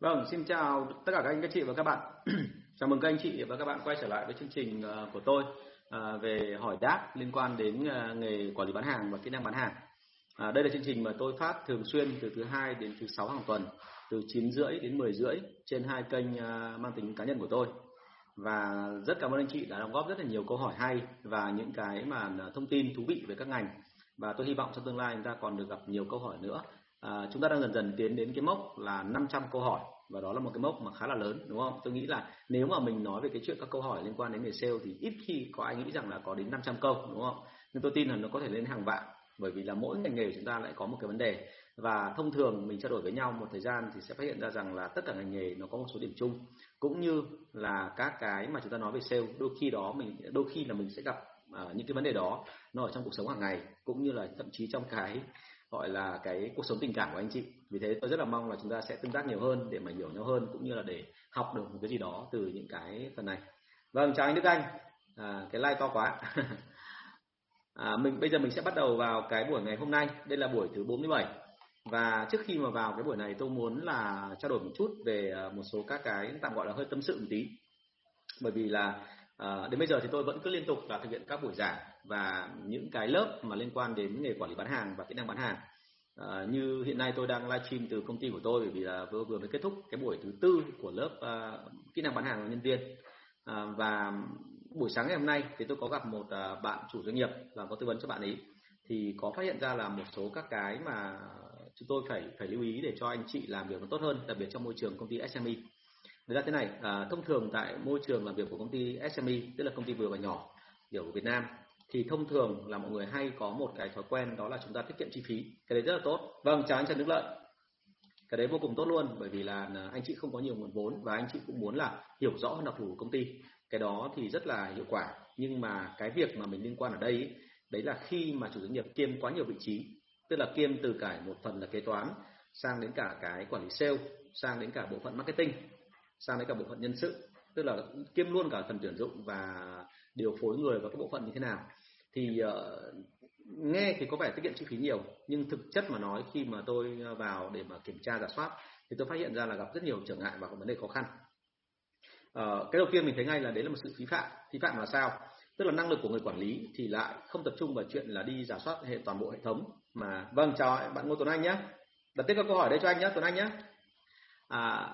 Vâng, xin chào tất cả các anh các chị và các bạn. chào mừng các anh chị và các bạn quay trở lại với chương trình ờ, của tôi ờ, về hỏi đáp liên quan đến ờ, nghề quản lý bán hàng và kỹ năng bán hàng. À, đây là chương trình mà tôi phát thường xuyên từ thứ hai đến thứ sáu hàng tuần, từ 9 rưỡi đến 10 rưỡi trên hai kênh mang tính cá nhân của tôi. Và rất cảm ơn anh chị đã đóng góp rất là nhiều câu hỏi hay và những cái mà thông tin thú vị về các ngành. Và tôi hy vọng trong tương lai chúng ta còn được gặp nhiều câu hỏi nữa à, chúng ta đang dần dần tiến đến cái mốc là 500 câu hỏi và đó là một cái mốc mà khá là lớn đúng không? Tôi nghĩ là nếu mà mình nói về cái chuyện các câu hỏi liên quan đến nghề sale thì ít khi có ai nghĩ rằng là có đến 500 câu đúng không? Nhưng tôi tin là nó có thể lên hàng vạn bởi vì là mỗi ngành nghề của chúng ta lại có một cái vấn đề và thông thường mình trao đổi với nhau một thời gian thì sẽ phát hiện ra rằng là tất cả ngành nghề nó có một số điểm chung cũng như là các cái mà chúng ta nói về sale đôi khi đó mình đôi khi là mình sẽ gặp uh, những cái vấn đề đó nó ở trong cuộc sống hàng ngày cũng như là thậm chí trong cái gọi là cái cuộc sống tình cảm của anh chị. Vì thế tôi rất là mong là chúng ta sẽ tương tác nhiều hơn để mà hiểu nhau hơn cũng như là để học được một cái gì đó từ những cái phần này. Vâng chào anh Đức Anh. À, cái like to quá. À, mình bây giờ mình sẽ bắt đầu vào cái buổi ngày hôm nay. Đây là buổi thứ 47 và trước khi mà vào cái buổi này tôi muốn là trao đổi một chút về à, một số các cái tạm gọi là hơi tâm sự một tí. Bởi vì là à, đến bây giờ thì tôi vẫn cứ liên tục là thực hiện các buổi giảng và những cái lớp mà liên quan đến nghề quản lý bán hàng và kỹ năng bán hàng. À, như hiện nay tôi đang livestream từ công ty của tôi bởi vì là vừa vừa mới kết thúc cái buổi thứ tư của lớp à, kỹ năng bán hàng của nhân viên. À, và buổi sáng ngày hôm nay thì tôi có gặp một à, bạn chủ doanh nghiệp và có tư vấn cho bạn ấy. Thì có phát hiện ra là một số các cái mà chúng tôi phải phải lưu ý để cho anh chị làm việc nó tốt hơn đặc biệt trong môi trường công ty SME Thực ra thế này, à, thông thường tại môi trường làm việc của công ty SME, tức là công ty vừa và nhỏ, kiểu của Việt Nam, thì thông thường là mọi người hay có một cái thói quen đó là chúng ta tiết kiệm chi phí. Cái đấy rất là tốt. Vâng, chào anh Trần Đức Lợi. Cái đấy vô cùng tốt luôn, bởi vì là à, anh chị không có nhiều nguồn vốn và anh chị cũng muốn là hiểu rõ hơn đặc thù của công ty. Cái đó thì rất là hiệu quả. Nhưng mà cái việc mà mình liên quan ở đây, ý, đấy là khi mà chủ doanh nghiệp kiêm quá nhiều vị trí, tức là kiêm từ cả một phần là kế toán, sang đến cả cái quản lý sale, sang đến cả bộ phận marketing sang đến cả bộ phận nhân sự tức là kiêm luôn cả phần tuyển dụng và điều phối người vào các bộ phận như thế nào thì uh, nghe thì có vẻ tiết kiệm chi phí nhiều nhưng thực chất mà nói khi mà tôi ờ, vào để mà kiểm tra giả soát thì tôi phát hiện ra là gặp rất nhiều trở ngại và có vấn đề khó khăn. Uh, cái đầu tiên mình thấy ngay là đấy là một sự phí phạm. Phí phạm là sao? Tức là năng lực của người quản lý thì lại không tập trung vào chuyện là đi giả soát hệ toàn bộ hệ thống mà vâng chào bạn ngô tuấn anh nhé đặt tiếp các câu hỏi đây cho anh nhé tuấn anh nhé à,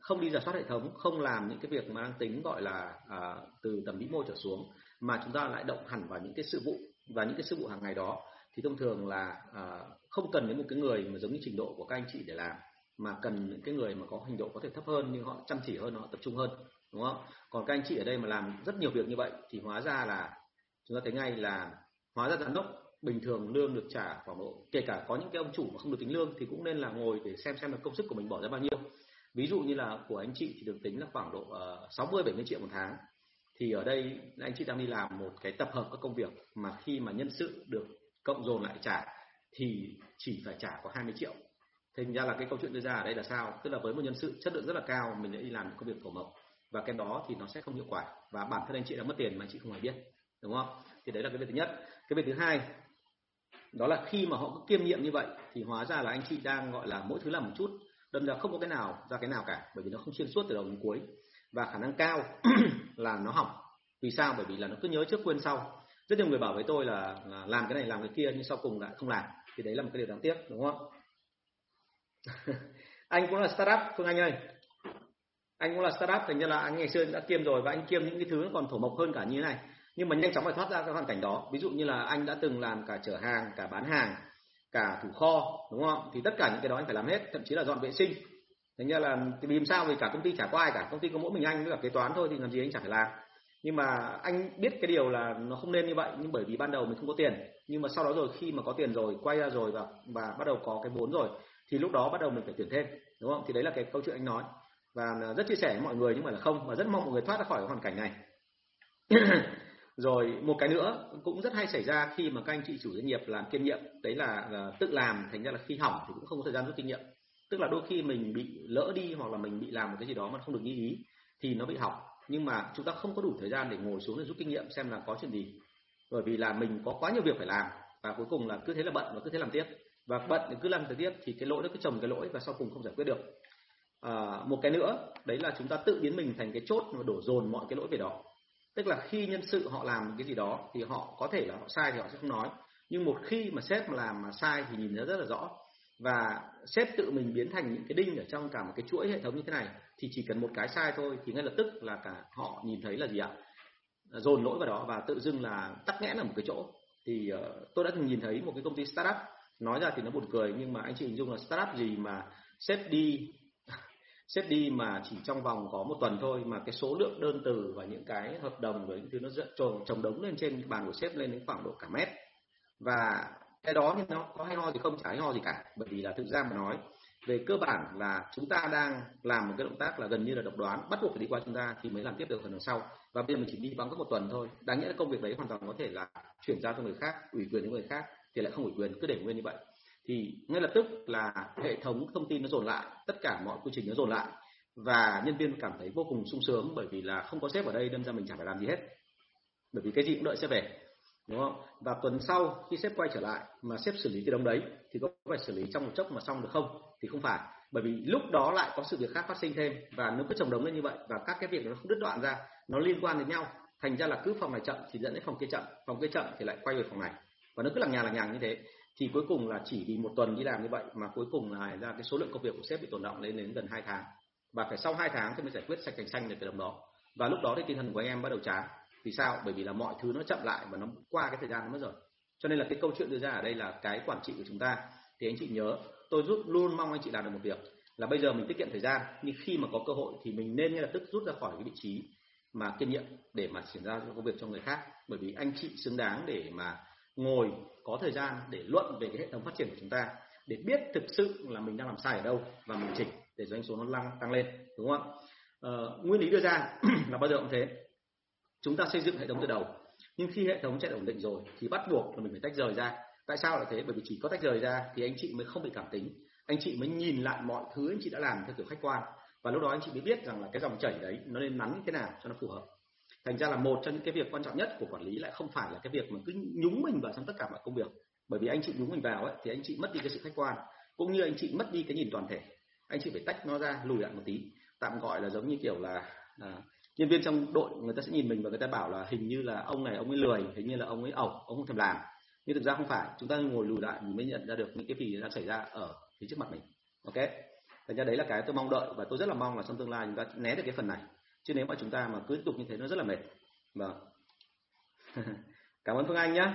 không đi giả soát hệ thống không làm những cái việc mà đang tính gọi là à, từ tầm vĩ mô trở xuống mà chúng ta lại động hẳn vào những cái sự vụ và những cái sự vụ hàng ngày đó thì thông thường là à, không cần đến một cái người mà giống như trình độ của các anh chị để làm mà cần những cái người mà có trình độ có thể thấp hơn nhưng họ chăm chỉ hơn họ tập trung hơn đúng không? Còn các anh chị ở đây mà làm rất nhiều việc như vậy thì hóa ra là chúng ta thấy ngay là hóa ra giám đốc bình thường lương được trả khoảng độ kể cả có những cái ông chủ mà không được tính lương thì cũng nên là ngồi để xem xem là công sức của mình bỏ ra bao nhiêu. Ví dụ như là của anh chị thì được tính là khoảng độ uh, sáu mươi bảy mươi triệu một tháng thì ở đây anh chị đang đi làm một cái tập hợp các công việc mà khi mà nhân sự được cộng dồn lại trả thì chỉ phải trả có 20 triệu. Thành ra là cái câu chuyện đưa ra ở đây là sao? Tức là với một nhân sự chất lượng rất là cao, mình lại đi làm công việc thổ mộc và cái đó thì nó sẽ không hiệu quả và bản thân anh chị đã mất tiền mà anh chị không hề biết, đúng không? Thì đấy là cái việc thứ nhất. Cái việc thứ hai, đó là khi mà họ kiêm nhiệm như vậy thì hóa ra là anh chị đang, gọi là, mỗi thứ làm một chút, đâm ra không có cái nào ra cái nào cả, bởi vì nó không xuyên suốt từ đầu đến cuối và khả năng cao là nó hỏng vì sao? Bởi vì là nó cứ nhớ trước quên sau. Rất nhiều người bảo với tôi là, là làm cái này làm cái kia nhưng sau cùng lại không làm. Thì đấy là một cái điều đáng tiếc đúng không anh cũng là startup phương anh ơi. Anh cũng là startup thành ra là anh ngày xưa đã kiêm rồi và anh kiêm những cái thứ còn thổ mộc hơn cả như thế này. Nhưng mà nhanh chóng phải thoát ra cái hoàn cảnh đó. Ví dụ như là anh đã từng làm cả chở hàng cả bán hàng cả thủ kho đúng không thì tất cả những cái đó anh phải làm hết thậm chí là dọn vệ sinh thành ra là vì sao vì cả công ty chả có ai cả công ty có mỗi mình anh với cả kế toán thôi thì làm gì anh chẳng phải làm. Nhưng mà anh biết cái điều là nó không nên như vậy nhưng bởi vì ban đầu mình không có tiền. Nhưng mà sau đó rồi khi mà có tiền rồi quay ra rồi và và bắt đầu có cái vốn rồi thì lúc đó bắt đầu mình phải tuyển thêm đúng không? Thì đấy là cái câu chuyện anh nói. Và rất chia sẻ với mọi người nhưng mà là không và rất mong mọi người thoát ra khỏi hoàn cảnh này. Rồi một cái nữa cũng rất hay xảy ra khi mà các anh chị chủ doanh nghiệp làm kiêm nhiệm đấy là, là tự làm thành ra là khi hỏng thì cũng không có thời gian rút kinh nghiệm tức là đôi khi mình bị lỡ đi hoặc là mình bị làm một cái gì đó mà không được như ý thì nó bị hỏng. Nhưng mà chúng ta không có đủ thời gian để ngồi xuống để rút kinh nghiệm xem là có chuyện gì. Bởi vì là mình có quá nhiều việc phải làm và cuối cùng là cứ thế là bận và cứ thế làm tiếp. Và bận thì cứ làm tiếp thì cái lỗi nó cứ chồng cái lỗi và sau cùng không giải quyết được. À, một cái nữa đấy là chúng ta tự biến mình thành cái chốt và đổ dồn mọi cái lỗi về đó. Tức là khi nhân sự họ làm cái gì đó thì họ có thể là họ sai thì họ sẽ không nói. Nhưng một khi mà sếp mà làm mà sai thì nhìn nó rất là rõ và sếp tự mình biến thành những cái đinh ở trong cả một cái chuỗi hệ thống như thế này thì chỉ cần một cái sai thôi thì ngay lập tức là cả họ nhìn thấy là gì ạ? Dồn lỗi vào đó và tự dưng là tắc nghẽn ở một cái chỗ. Thì uh, tôi đã từng nhìn thấy một cái công ty startup nói ra thì nó buồn cười nhưng mà anh chị hình dung là startup gì mà sếp đi sếp đi mà chỉ trong vòng có một tuần thôi mà cái số lượng đơn từ và những cái hợp đồng với những thứ nó chồng chồng đống lên trên bàn của sếp lên đến khoảng độ cả mét. Và cái đó thì nó có hay ho gì không, chả hay ho gì cả. Bởi vì là thực ra mà nói, về cơ bản là chúng ta đang làm một cái động tác là gần như là độc đoán, bắt buộc phải đi qua chúng ta thì mới làm tiếp được phần đằng sau. Và bây giờ mình chỉ đi vắng có một tuần thôi. Đáng nghĩa là công việc đấy hoàn toàn có thể là chuyển giao cho người khác, ủy quyền cho người khác, thì lại không ủy quyền, cứ để nguyên như vậy. Thì ngay lập tức là hệ thống thông tin nó dồn lại, tất cả mọi quy trình nó dồn lại. Và nhân viên cảm thấy vô cùng sung sướng bởi vì là không có sếp ở đây, đâm ra mình chẳng phải làm gì hết. Bởi vì cái gì cũng đợi sếp về đúng không? Và tuần sau, khi sếp quay trở lại mà sếp xử lý cái đống đấy, thì có phải xử lý trong một chốc mà xong được không? Thì không phải. Bởi vì lúc đó lại có sự việc khác phát sinh thêm. Và nó cứ chồng đống lên như vậy, và các cái việc nó không đứt đoạn ra, nó liên quan đến nhau, thành ra là cứ phòng này chậm thì dẫn đến phòng kia chậm, phòng kia chậm thì lại quay về phòng này. Và nó cứ lằng nhà lằng nhằng như thế. Thì cuối cùng là chỉ vì một tuần đi làm như vậy mà cuối cùng là ra cái số lượng công việc của sếp bị tồn động lên đến gần 2 tháng. Và phải sau 2 tháng thì mới giải quyết sạch cành xanh được cái đồng đó. Và lúc đó thì tinh thần của anh em bắt đầu chán vì sao? Bởi vì là mọi thứ nó chậm lại và nó qua cái thời gian nó mất rồi. Cho nên là cái câu chuyện đưa ra ở đây là cái quản trị của chúng ta thì anh chị nhớ tôi rút luôn mong anh chị làm được một việc là bây giờ mình tiết kiệm thời gian nhưng khi mà có cơ hội thì mình nên ngay lập tức rút ra khỏi cái vị trí mà kiêm nhiệm để mà chuyển giao công việc cho người khác. Bởi vì anh chị xứng đáng để mà ngồi có thời gian để luận về cái hệ thống phát triển của chúng ta để biết thực sự là mình đang làm sai ở đâu và mình chỉnh để doanh số nó tăng lên đúng không ờ, nguyên lý đưa ra là bao giờ cũng thế chúng ta xây dựng hệ thống từ đầu. Nhưng khi hệ thống chạy ổn định rồi thì bắt buộc là mình phải tách rời ra. Tại sao là thế? Bởi vì chỉ có tách rời ra thì anh chị mới không bị cảm tính. Anh chị mới nhìn lại mọi thứ anh chị đã làm theo kiểu khách quan. Và lúc đó anh chị mới biết rằng là cái dòng chảy đấy nó nên nắn như thế nào cho nó phù hợp. Thành ra là một trong những cái việc quan trọng nhất của quản lý lại không phải là cái việc mà cứ nhúng mình vào trong tất cả mọi công việc. Bởi vì anh chị nhúng mình vào ấy thì anh chị mất đi cái sự khách quan. Cũng như anh chị mất đi cái nhìn toàn thể. Anh chị phải tách nó ra lùi lại một tí. Tạm gọi là giống như kiểu là à, nhân viên trong đội người ta sẽ nhìn mình và người ta bảo là hình như là ông này ông ấy lười, hình như là ông ấy ẩu, ông không thèm làm. Nhưng thực ra không phải, chúng ta ngồi lùi lại mình mới nhận ra được những cái gì đang xảy ra ở phía trước mặt mình. Ok? Thành ra đấy là cái tôi mong đợi và tôi rất là mong là trong tương lai chúng ta né được cái phần này. Chứ nếu mà chúng ta mà cứ tiếp tục như thế nó rất là mệt. Vâng. Cảm ơn phương anh nhé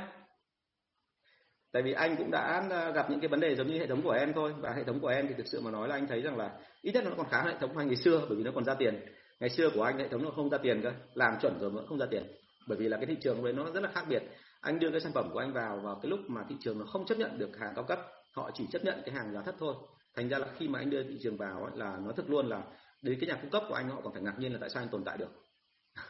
tại vì anh cũng đã à, gặp những cái vấn đề giống như hệ thống của em thôi. Và hệ thống của em thì thực sự mà nói là anh thấy rằng là ít nhất nó còn khá hệ thống của anh ngày xưa bởi vì nó còn ra tiền ngày xưa của anh hệ thống nó không ra tiền cơ làm chuẩn rồi vẫn không ra tiền. Bởi vì là cái thị trường đấy nó rất là khác biệt. Anh đưa cái sản phẩm của anh vào vào cái lúc mà thị trường nó không chấp nhận được hàng cao cấp họ chỉ chấp nhận cái hàng giá thấp thôi. Thành ra là khi mà anh đưa thị trường vào ấy, là nó thực luôn là đến cái nhà cung cấp của anh họ còn phải ngạc nhiên là tại sao anh tồn tại được.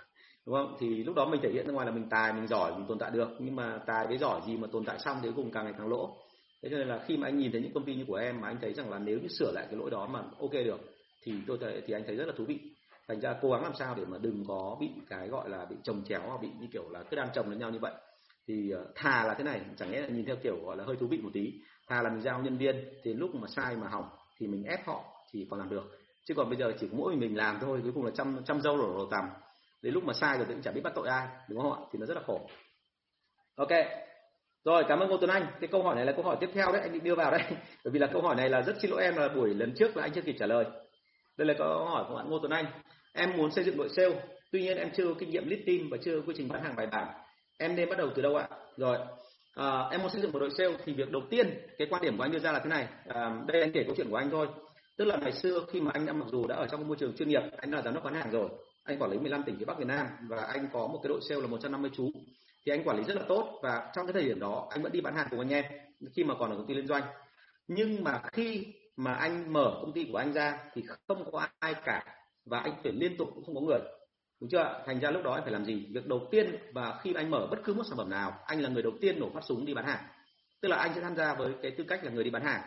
Đúng không? Thì lúc đó mình thể hiện ra ngoài là mình tài mình giỏi mình tồn tại được. Nhưng mà tài với giỏi gì mà tồn tại xong thì cùng càng ngày càng lỗ. Thế cho nên là khi mà anh nhìn thấy những công ty như của em mà anh thấy rằng là nếu như sửa lại cái lỗi đó mà ok được thì tôi thấy thì anh thấy rất là thú vị thành ra cố gắng làm sao để mà đừng có bị cái gọi là bị trồng chéo hoặc bị, như kiểu là cứ đang chồng lẫn nhau như vậy. Thì ờ, thà là thế này, chẳng lẽ là nhìn theo kiểu, gọi là, hơi thú vị một tí. Thà là mình giao nhân viên thì lúc mà sai mà hỏng thì mình ép họ thì còn làm được. Chứ còn bây giờ chỉ mỗi mình làm thôi, cuối cùng là trăm trăm dâu đổ rổ tằm. Đến lúc mà sai rồi thì cũng chả biết bắt tội ai, đúng không ạ? Thì nó rất là khổ. Ok. Rồi, cảm ơn ngô tuấn anh. Cái câu hỏi này là câu hỏi tiếp theo đấy, anh định đưa vào đây bởi vì là câu hỏi này là rất xin lỗi em, là buổi lần trước là anh chưa kịp trả lời. Đây là câu hỏi của bạn ngô tuấn anh em muốn xây dựng đội sale tuy nhiên em chưa có kinh nghiệm lead team và chưa có quy trình bán hàng bài bản. Em nên bắt đầu từ đâu ạ? Rồi à, em muốn xây dựng một đội sale thì việc đầu tiên cái quan điểm của anh đưa ra là thế này. À, đây anh kể câu chuyện của anh thôi. Tức là ngày xưa khi mà anh đã mặc dù đã ở trong môi trường chuyên nghiệp anh là giám đốc bán hàng rồi anh quản lý 15 tỉnh phía bắc việt nam và anh có một cái đội sale là 150 chú thì anh quản lý rất là tốt và trong cái thời điểm đó anh vẫn đi bán hàng cùng anh em khi mà còn ở công ty liên doanh. Nhưng mà khi mà anh mở công ty của anh ra thì không có ai cả và anh tuyển liên tục cũng không có người. Đúng chưa thành ra lúc đó anh phải làm gì? Việc đầu tiên và khi anh mở bất cứ một sản phẩm nào anh là người đầu tiên nổ phát súng đi bán hàng. Tức là anh sẽ tham gia với cái tư cách là người đi bán hàng.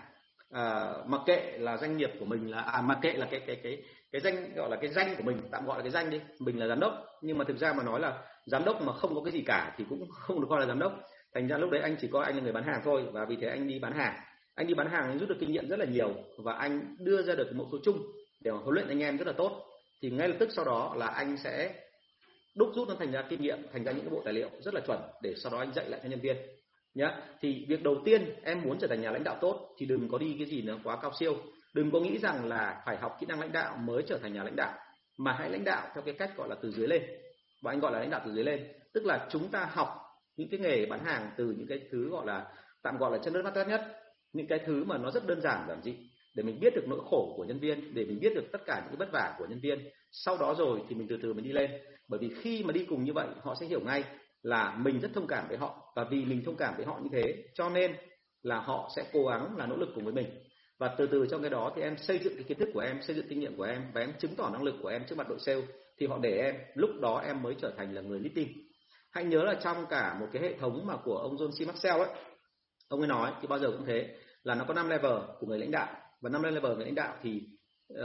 À, mặc kệ là doanh nghiệp của mình là à mặc kệ là cái cái cái cái danh gọi là cái danh của mình tạm gọi là cái danh đi. Mình là giám đốc nhưng mà thực ra mà nói là giám đốc mà không có cái gì cả thì cũng không được coi là giám đốc. Thành ra lúc đấy anh chỉ coi anh là người bán hàng thôi và vì thế anh đi bán hàng. Anh đi bán hàng anh rút được kinh nghiệm rất là nhiều và anh đưa ra được một số chung để huấn luyện anh em rất là tốt thì ngay lập tức sau đó là anh sẽ đúc rút nó thành ra kinh nghiệm, thành ra những cái bộ tài liệu rất là chuẩn để sau đó anh dạy lại cho nhân viên. Nhá. Thì việc đầu tiên em muốn trở thành nhà lãnh đạo tốt thì đừng có đi cái gì nó quá cao siêu. Đừng có nghĩ rằng là phải học kỹ năng lãnh đạo mới trở thành nhà lãnh đạo, mà hãy lãnh đạo theo cái cách gọi là từ dưới lên. Và anh gọi là lãnh đạo từ dưới lên. Tức là chúng ta học những cái nghề bán hàng từ những cái thứ gọi là tạm gọi là chân đất mắt tát nhất, những cái thứ mà nó rất đơn giản giản dị để mình biết được nỗi khổ của nhân viên, để mình biết được tất cả những cái vất vả của nhân viên. Sau đó rồi thì mình từ từ mình đi lên. Bởi vì khi mà đi cùng như vậy, họ sẽ hiểu ngay là mình rất thông cảm với họ. Và vì mình thông cảm với họ như thế, cho nên là họ sẽ cố gắng là nỗ lực cùng với mình. Và từ từ trong cái đó thì em xây dựng cái kiến thức của em, xây dựng kinh nghiệm của em và em chứng tỏ năng lực của em trước mặt đội sale thì họ để em, lúc đó em mới trở thành là người leading hãy nhớ là trong cả một cái hệ thống mà của ông John C. Maxwell ấy, ông ấy nói thì bao giờ cũng thế, là nó có năm level của người lãnh đạo và năm level người lãnh đạo thì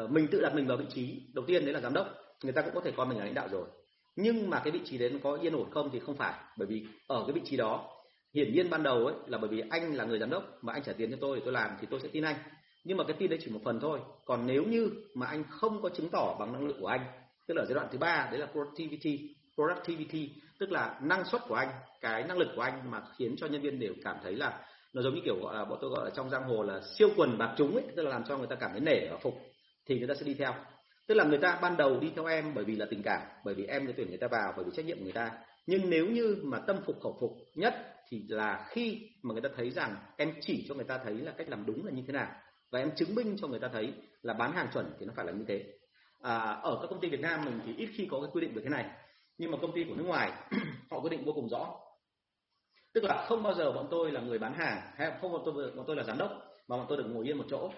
uh, mình tự đặt mình vào vị trí đầu tiên đấy là giám đốc người ta cũng có thể coi mình là lãnh đạo rồi. Nhưng mà cái vị trí đấy nó có yên ổn không thì không phải bởi vì ở cái vị trí đó hiển nhiên ban đầu ấy là bởi vì anh là người giám đốc mà anh trả tiền cho tôi để tôi làm thì tôi sẽ tin anh. Nhưng mà cái tin đấy chỉ một phần thôi. Còn nếu như mà anh không có chứng tỏ bằng năng lực của anh tức là giai đoạn thứ ba đấy là productivity productivity tức là năng suất của anh cái năng lực của anh mà khiến cho nhân viên đều cảm thấy là nó giống như kiểu gọi là bọn tôi gọi là trong giang hồ là siêu quần bạc chúng ấy tức là làm cho người ta cảm thấy nể và phục thì người ta sẽ đi theo. Tức là người ta ban đầu đi theo em bởi vì là tình cảm bởi vì em đã tuyển người ta vào bởi vì trách nhiệm của người ta. Nhưng nếu như mà tâm phục khẩu phục nhất thì là khi mà người ta thấy rằng em chỉ cho người ta thấy là cách làm đúng là như thế nào và em chứng minh cho người ta thấy là bán hàng chuẩn thì nó phải là như thế. À, ở các công ty Việt Nam mình thì ít khi có cái quy định về cái này nhưng mà công ty của nước ngoài họ quy định vô cùng rõ tức là không bao giờ bọn tôi là người bán hàng hay không bọn tôi bọn tôi là giám đốc mà bọn tôi được ngồi yên một chỗ.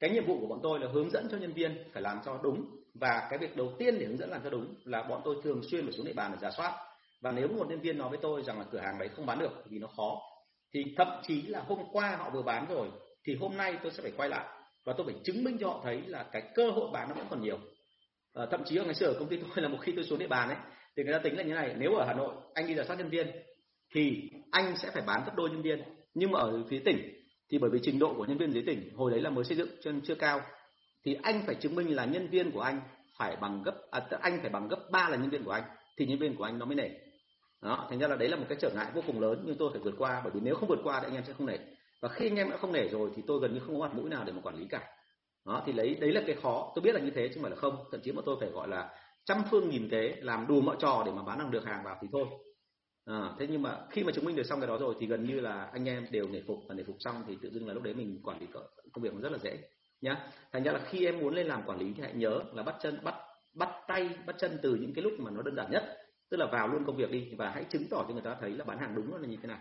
Cái nhiệm vụ của bọn tôi là hướng dẫn cho nhân viên phải làm cho đúng và cái việc đầu tiên để hướng dẫn làm cho đúng là bọn tôi thường xuyên phải xuống địa bàn để giả soát. Và nếu một nhân viên nói với tôi rằng là cửa hàng đấy không bán được vì nó khó thì thậm chí là hôm qua họ vừa bán rồi thì hôm nay tôi sẽ phải quay lại và tôi phải chứng minh cho họ thấy là cái cơ hội bán nó vẫn còn nhiều. À, thậm chí ở ngày xưa ở công ty tôi là một khi tôi xuống địa bàn ấy thì người ta tính là như này nếu ở Hà Nội anh đi giả soát nhân viên thì anh sẽ phải bán gấp đôi nhân viên. Nhưng mà ở phía tỉnh thì bởi vì trình độ của nhân viên dưới tỉnh hồi đấy là mới xây dựng cho nên chưa cao thì anh phải chứng minh là nhân viên của anh phải bằng gấp à, anh phải bằng gấp ba là nhân viên của anh thì nhân viên của anh nó mới nể. Đó thành ra là đấy là một cái trở ngại vô cùng lớn nhưng tôi phải vượt qua bởi vì nếu không vượt qua thì anh em sẽ không nể. Và khi anh em đã không nể rồi thì tôi gần như không có mặt mũi nào để mà quản lý cả. Đó thì lấy đấy là cái khó. Tôi biết là như thế chứ mà là không. Thậm chí mà tôi phải gọi là trăm phương nghìn kế làm đủ mọi trò để mà bán được hàng vào thì thôi à, thế nhưng mà khi mà chứng minh được xong cái đó rồi thì gần như là anh em đều nể phục và nể phục xong thì tự dưng là lúc đấy mình quản lý công việc nó rất là dễ nhá. Thành ra là khi em muốn lên làm quản lý thì hãy nhớ là bắt chân bắt bắt tay bắt chân từ những cái lúc mà nó đơn giản nhất. Tức là vào luôn công việc đi và hãy chứng tỏ cho người ta thấy là bán hàng đúng là như thế nào.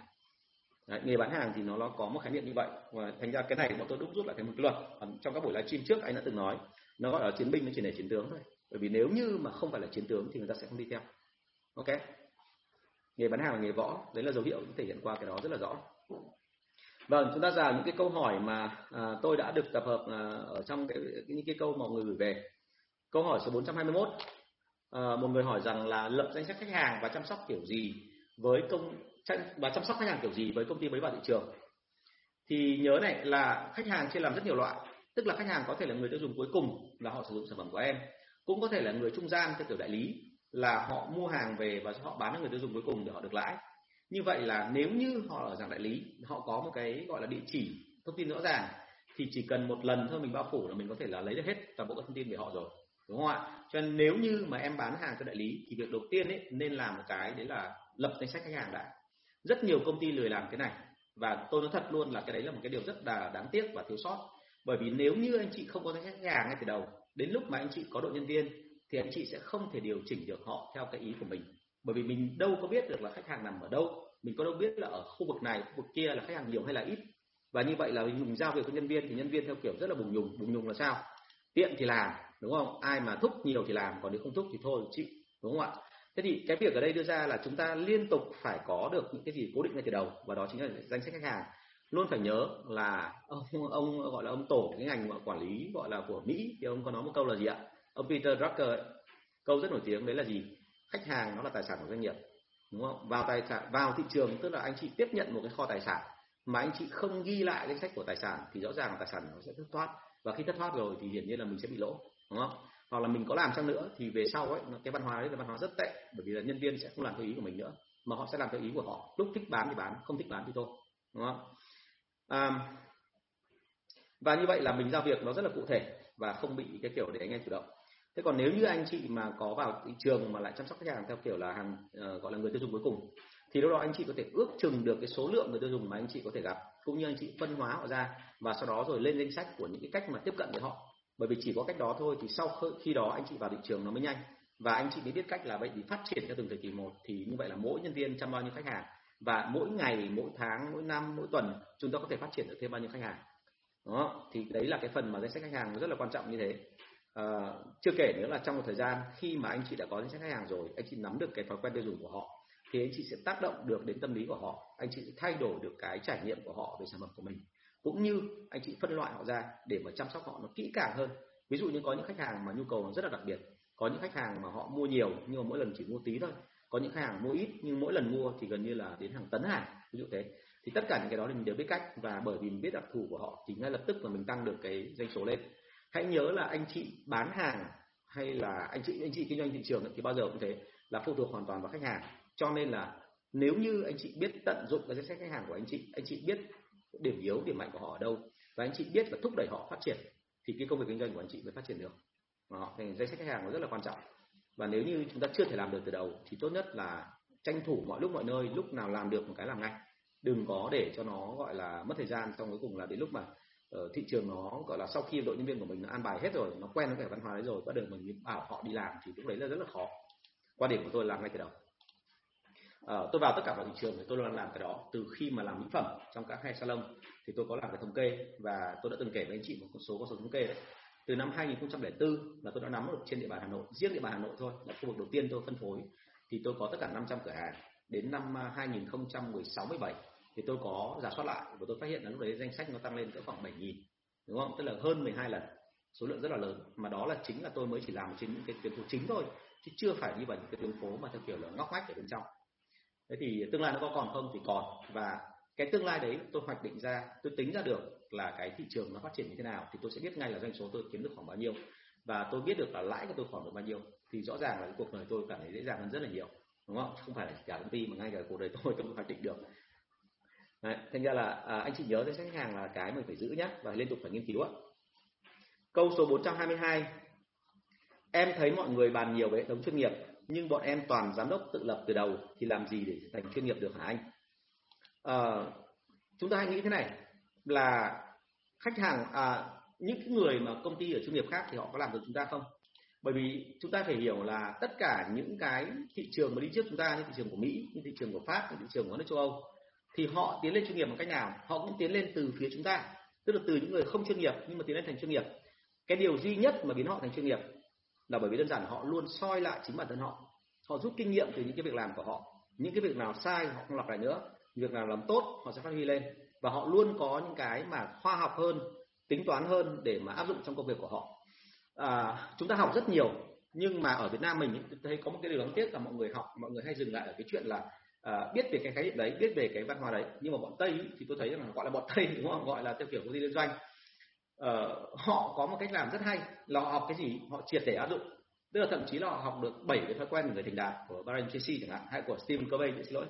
Đấy, nghề bán hàng thì nó, nó có một khái niệm như vậy. Và thành ra cái này bọn tôi đúc rút lại thành một luật. Trong các buổi livestream trước anh đã từng nói nó gọi là chiến binh nó chỉ để chiến tướng thôi. Bởi vì nếu như mà không phải là chiến tướng thì người ta sẽ không đi theo. Ok? Nghề bán hàng là nghề võ. Đấy là dấu hiệu thể hiện qua cái đó rất là rõ. Vâng chúng ta vào những cái câu hỏi mà à, tôi đã được tập hợp à, ở trong cái, những cái câu mà mọi người gửi về. Câu hỏi số 421 à, một người hỏi rằng là lập danh sách khách hàng và chăm sóc kiểu gì với công và chăm sóc khách hàng kiểu gì với công ty mới vào thị trường? Thì nhớ này là khách hàng chia làm rất nhiều loại tức là khách hàng có thể là người tiêu dùng cuối cùng là họ sử dụng sản phẩm của em cũng có thể là người trung gian theo kiểu đại lý là họ mua hàng về và họ bán cho người tiêu dùng cuối cùng để họ được lãi. Như vậy là nếu như họ ở dạng đại lý, họ có một cái gọi là địa chỉ, thông tin rõ ràng, thì chỉ cần một lần thôi mình bao phủ là mình có thể là lấy được hết toàn bộ các thông tin về họ rồi, đúng không ạ? Cho nên nếu như mà em bán hàng cho đại lý thì việc đầu tiên ấy nên làm một cái, đấy là lập danh sách khách hàng đã. Rất nhiều công ty lười làm cái này và tôi nói thật luôn là cái đấy là một cái điều rất là đáng tiếc và thiếu sót. Bởi vì nếu như anh chị không có danh sách khách hàng ngay từ đầu, đến lúc mà anh chị có đội nhân viên thì anh chị sẽ không thể điều chỉnh được họ theo cái ý của mình. Bởi vì mình đâu có biết được là khách hàng nằm ở đâu. Mình có đâu biết là ở khu vực này, khu vực kia là khách hàng nhiều hay là ít. Và như vậy là mình giao việc cho nhân viên thì nhân viên theo kiểu rất là bùng nhùng. Bùng nhùng là sao? Tiện thì làm, đúng không? Ai mà thúc nhiều thì làm, còn nếu không thúc thì thôi chị đúng không ạ? Thế thì cái việc ở đây đưa ra là chúng ta liên tục phải có được những cái gì cố định ngay từ đầu, và đó chính là danh sách khách hàng. Luôn phải nhớ là ông ông gọi là ông tổ, cái ngành quản lý gọi là của Mỹ, thì ông có nói một câu là gì ạ? Ông Peter Drucker ấy, câu rất nổi tiếng đấy là gì? Khách hàng nó là tài sản của doanh nghiệp đúng không? Vào tài sản vào thị trường tức là anh chị tiếp nhận một cái kho tài sản mà anh chị không ghi lại danh sách của tài sản thì rõ ràng là tài sản nó sẽ thất thoát. Và khi thất thoát rồi thì hiển nhiên là mình sẽ bị lỗ đúng không? Hoặc là mình có làm chăng nữa thì về sau ấy cái văn hóa đấy là văn hóa rất tệ bởi vì là nhân viên sẽ không làm theo ý của mình nữa mà họ sẽ làm theo ý của họ. Lúc thích bán thì bán không thích bán thì thôi đúng không? À, và như vậy là mình giao việc nó rất là cụ thể và không bị cái kiểu để anh em chủ động thế còn nếu như anh chị mà có vào thị trường mà lại chăm sóc khách hàng theo kiểu là hàng uh, gọi là người tiêu dùng cuối cùng thì lúc đó anh chị có thể ước chừng được cái số lượng người tiêu dùng mà anh chị có thể gặp cũng như anh chị phân hóa họ ra và sau đó rồi lên danh sách của những cái cách mà tiếp cận với họ. Bởi vì chỉ có cách đó thôi thì sau khi đó anh chị vào thị trường nó mới nhanh. Và anh chị mới biết cách là vậy thì phát triển theo từng thời kỳ một thì như vậy là mỗi nhân viên chăm bao nhiêu khách hàng và mỗi ngày mỗi tháng mỗi năm mỗi tuần chúng ta có thể phát triển được thêm bao nhiêu khách hàng. Đó thì đấy là cái phần mà danh sách khách hàng rất là quan trọng như thế à, chưa kể nữa là trong một thời gian khi mà anh chị đã có danh sách khách hàng rồi anh chị nắm được cái thói quen tiêu dùng của họ thì anh chị sẽ tác động được đến tâm lý của họ anh chị sẽ thay đổi được cái trải nghiệm của họ về sản phẩm của mình. Cũng như anh chị phân loại họ ra để mà chăm sóc họ nó kỹ càng hơn. Ví dụ như có những khách hàng mà nhu cầu nó rất là đặc biệt có những khách hàng mà họ mua nhiều nhưng mà mỗi lần chỉ mua tí thôi có những khách hàng mua ít nhưng mỗi lần mua thì gần như là đến hàng tấn hàng ví dụ thế. Thì tất cả những cái đó thì mình đều biết cách và bởi vì mình biết đặc thù của họ thì ngay lập tức là mình tăng được cái doanh số lên hãy nhớ là anh chị bán hàng hay là anh chị anh chị kinh doanh thị trường thì bao giờ cũng thế là phụ thuộc hoàn toàn vào khách hàng. Cho nên là nếu như anh chị biết tận dụng cái danh sách khách hàng của anh chị anh chị biết điểm yếu điểm mạnh của họ ở đâu và anh chị biết là thúc đẩy họ phát triển thì cái công việc kinh doanh của anh chị mới phát triển được. Đó, thì danh sách khách hàng nó rất là quan trọng. Và nếu như chúng ta chưa thể làm được từ đầu thì tốt nhất là tranh thủ mọi lúc mọi nơi lúc nào làm được một cái làm ngay. Đừng có để cho nó gọi là mất thời gian xong cuối cùng là đến lúc mà ở thị trường nó gọi là sau khi đội nhân viên của mình nó an bài hết rồi nó quen với cái văn hóa đấy rồi bắt đầu mình bảo họ đi làm thì lúc đấy là rất là khó. Quan điểm của tôi làm ngay từ đầu. À, tôi vào tất cả vào thị trường thì tôi luôn làm cái đó. Từ khi mà làm mỹ phẩm trong các hai salon thì tôi có làm cái thống kê và tôi đã từng kể với anh chị một số con số thống kê đấy. Từ năm 2004 là tôi đã nắm được trên địa bàn Hà Nội riêng địa bàn Hà Nội thôi là khu vực đầu tiên tôi phân phối thì tôi có tất cả 500 cửa hàng. Đến năm 2016 17 thì tôi có giả soát lại và tôi phát hiện là lúc đấy danh sách nó tăng lên cỡ khoảng 7.000 đúng không? Tức là hơn 12 lần. Số lượng rất là lớn. Mà đó là chính là tôi mới chỉ làm trên những cái tuyến phố chính thôi, chứ chưa phải đi vào những cái tuyến phố mà theo kiểu là ngóc ngách ở bên trong. Thế thì tương lai nó có còn không thì còn. Và cái tương lai đấy tôi hoạch định ra, tôi tính ra được là cái thị trường nó phát triển như thế nào thì tôi sẽ biết ngay là doanh số tôi kiếm được khoảng bao nhiêu. Và tôi biết được là lãi của tôi khoảng được bao nhiêu thì rõ ràng là cái cuộc đời tôi cảm thấy dễ dàng hơn rất là nhiều, đúng không? Không phải là cả công ty mà ngay cả cuộc đời tôi tôi hoạch định được. Đấy, thành ra là à, anh chị nhớ danh sách khách hàng là cái mình phải giữ nhé và liên tục phải nghiên cứu ạ. Câu số 422 Em thấy mọi người bàn nhiều về hệ thống chuyên nghiệp nhưng bọn em toàn giám đốc tự lập từ đầu thì làm gì để thành chuyên nghiệp được hả anh? À, chúng ta hãy nghĩ thế này là khách hàng à, những người mà công ty ở chuyên nghiệp khác thì họ có làm được chúng ta không? Bởi vì chúng ta phải hiểu là tất cả những cái thị trường mà đi trước chúng ta như thị trường của Mỹ, như thị trường của Pháp, như thị trường của nước châu Âu thì họ tiến lên chuyên nghiệp bằng cách nào? Họ cũng tiến lên từ phía chúng ta tức là từ những người không chuyên nghiệp nhưng mà tiến lên thành chuyên nghiệp. Cái điều duy nhất mà biến họ thành chuyên nghiệp là bởi vì đơn giản họ luôn soi lại chính bản thân họ. Họ rút kinh nghiệm từ những cái việc làm của họ. Những cái việc nào sai họ không lặp lại nữa. Việc nào làm tốt họ sẽ phát huy lên. Và họ luôn có những cái mà khoa học hơn tính toán hơn để mà áp dụng trong công việc của họ. À, chúng ta học rất nhiều nhưng mà ở Việt Nam mình thấy có một cái điều đáng tiếc là mọi người học mọi người hay dừng lại ở cái chuyện là à, biết về cái khái niệm đấy biết về cái văn hóa đấy. Nhưng mà bọn tây ý, thì tôi thấy rằng là gọi là bọn tây đúng không? Gọi là theo kiểu công ty liên doanh. À, họ có một cách làm rất hay là họ học cái gì? Họ triệt để áp dụng. Tức là thậm chí là họ học được bảy cái thói quen của người thành đạt của Brian Tracy chẳng hạn hay của Stephen Covey xin lỗi.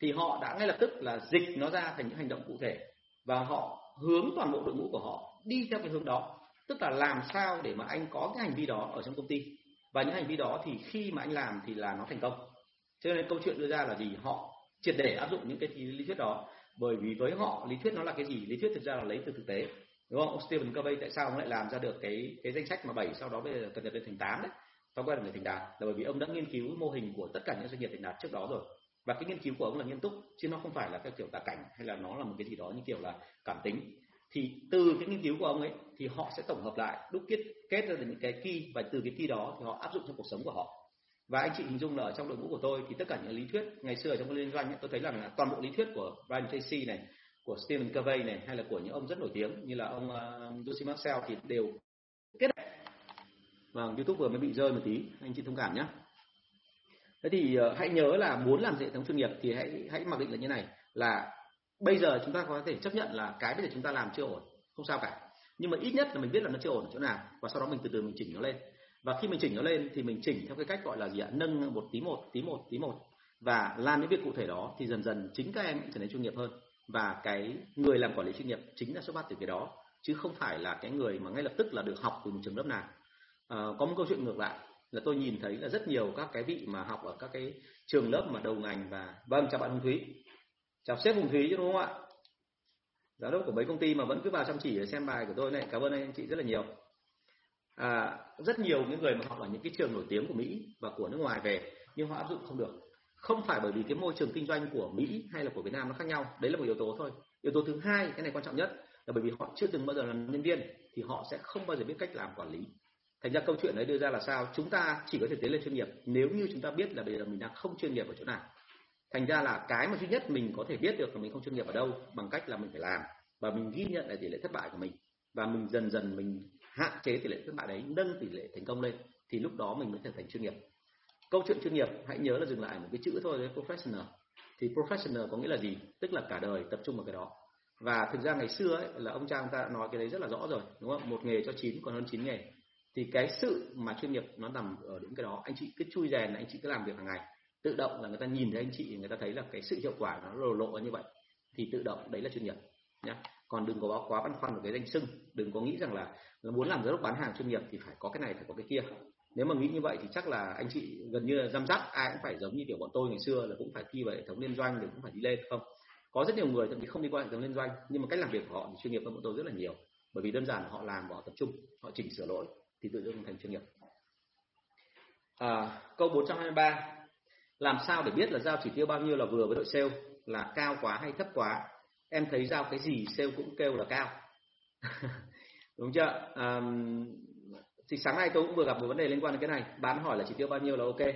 Thì họ đã ngay lập tức là dịch nó ra thành những hành động cụ thể và họ hướng toàn bộ đội ngũ của họ đi theo cái hướng đó. Tức là làm sao để mà anh có cái hành vi đó ở trong công ty. Và những hành vi đó thì khi mà anh làm thì là nó thành công cho nên câu chuyện đưa ra là gì? Họ triệt để áp dụng những cái lý thuyết đó. Bởi vì với họ, lý thuyết nó là cái gì? Lý thuyết thực ra là lấy từ thực tế. Đúng không? Ông Stephen Covey tại sao ông lại làm ra được cái cái danh sách mà bảy sau đó bây giờ cập nhật lên thành tám đấy? Thói quen người thành đạt. Là bởi vì ông đã nghiên cứu mô hình của tất cả những doanh nghiệp thành đạt trước đó rồi. Và cái nghiên cứu của ông là nghiêm túc, chứ nó không phải là cái kiểu tả cảnh hay là nó là một cái gì đó như kiểu là cảm tính. Thì từ cái nghiên cứu của ông ấy, thì họ sẽ tổng hợp lại, đúc kết kết ra được những cái key. Và từ cái key đó thì họ áp dụng trong cuộc sống của họ và anh chị hình dung là ở trong đội ngũ của tôi thì tất cả những lý thuyết ngày xưa ở trong liên doanh ấy, tôi thấy là toàn bộ lý thuyết của Brian Tracy này của Stephen Covey này hay là của những ông rất nổi tiếng như là ông uh, Lucy Marcel thì đều kết hợp. Vâng, YouTube vừa mới bị rơi một tí, anh chị thông cảm nhé. Thế thì uh, hãy nhớ là muốn làm hệ thống chuyên nghiệp thì hãy hãy mặc định là như này là bây giờ chúng ta có thể chấp nhận là cái bây giờ chúng ta làm chưa ổn không sao cả nhưng mà ít nhất là mình biết là nó chưa ổn chỗ nào và sau đó mình từ từ mình chỉnh nó lên và khi mình chỉnh nó lên thì mình chỉnh theo cái cách gọi là gì ạ? Nâng một tí một tí một tí một. Và làm những việc cụ thể đó thì dần dần chính các em trở nên chuyên nghiệp hơn. Và cái người làm quản lý chuyên nghiệp chính là xuất phát từ cái đó chứ không phải là cái người mà ngay lập tức là được học từ một trường lớp nào. À, có một câu chuyện ngược lại là tôi nhìn thấy là rất nhiều các cái vị mà học ở các cái trường lớp mà đầu ngành và vâng chào bạn Hùng Thúy. Chào sếp Hùng Thúy chứ đúng không ạ? Giám đốc của mấy công ty mà vẫn cứ vào chăm chỉ để xem bài của tôi này. Cảm ơn anh chị rất là nhiều à, rất nhiều những người mà học ở những cái trường nổi tiếng của Mỹ và của nước ngoài về nhưng họ áp dụng không được. Không phải bởi vì cái môi trường kinh doanh của Mỹ hay là của Việt Nam nó khác nhau. Đấy là một yếu tố thôi. Yếu tố thứ hai cái này quan trọng nhất là bởi vì họ chưa từng bao giờ làm nhân viên thì họ sẽ không bao giờ biết cách làm quản lý. Thành ra câu chuyện đấy đưa ra là sao? Chúng ta chỉ có thể tiến lên chuyên nghiệp nếu như chúng ta biết là bây giờ mình đang không chuyên nghiệp ở chỗ nào. Thành ra là cái mà duy nhất mình có thể biết được là mình không chuyên nghiệp ở đâu bằng cách là mình phải làm. Và mình ghi nhận lại tỷ lệ thất bại của mình. Và mình dần dần mình hạn chế tỷ lệ thất bại đấy nâng tỷ lệ thành công lên thì lúc đó mình mới trở thành chuyên nghiệp. Câu chuyện chuyên nghiệp hãy nhớ là dừng lại một cái chữ thôi đấy professional. Thì professional có nghĩa là gì? Tức là cả đời tập trung vào cái đó. Và thực ra ngày xưa ấy, là ông cha ông ta nói cái đấy rất là rõ rồi đúng không? Một nghề cho chín còn hơn chín nghề. Thì cái sự mà chuyên nghiệp nó nằm ở những cái đó anh chị cứ chui rèn anh chị cứ làm việc hàng ngày. Tự động là người ta nhìn thấy anh chị người ta thấy là cái sự hiệu quả nó lộ lộ như vậy. Thì tự động đấy là chuyên nghiệp nhá còn đừng có quá băn khoăn về cái danh sưng. Đừng có nghĩ rằng là, muốn làm giám đốc bán hàng chuyên nghiệp thì phải có cái này phải có cái kia. Nếu mà nghĩ như vậy thì chắc là anh chị gần như là răm rắp ai cũng phải giống như kiểu bọn tôi ngày xưa là cũng phải thi vào hệ thống liên doanh để cũng phải đi lên không? Có rất nhiều người thậm chí không đi qua hệ thống liên doanh nhưng mà cách làm việc của họ thì chuyên nghiệp hơn bọn tôi rất là nhiều. Bởi vì đơn giản họ làm họ tập trung họ chỉnh sửa lỗi thì tự dưng thành chuyên nghiệp. À, câu 423 làm sao để biết là giao chỉ tiêu bao nhiêu là vừa với đội sale là cao quá hay thấp quá? Em thấy giao cái gì sale cũng kêu là cao. Đúng chưa? À, thì sáng nay tôi cũng vừa gặp một vấn đề liên quan đến cái này. Bán hỏi là chỉ tiêu bao nhiêu là ok?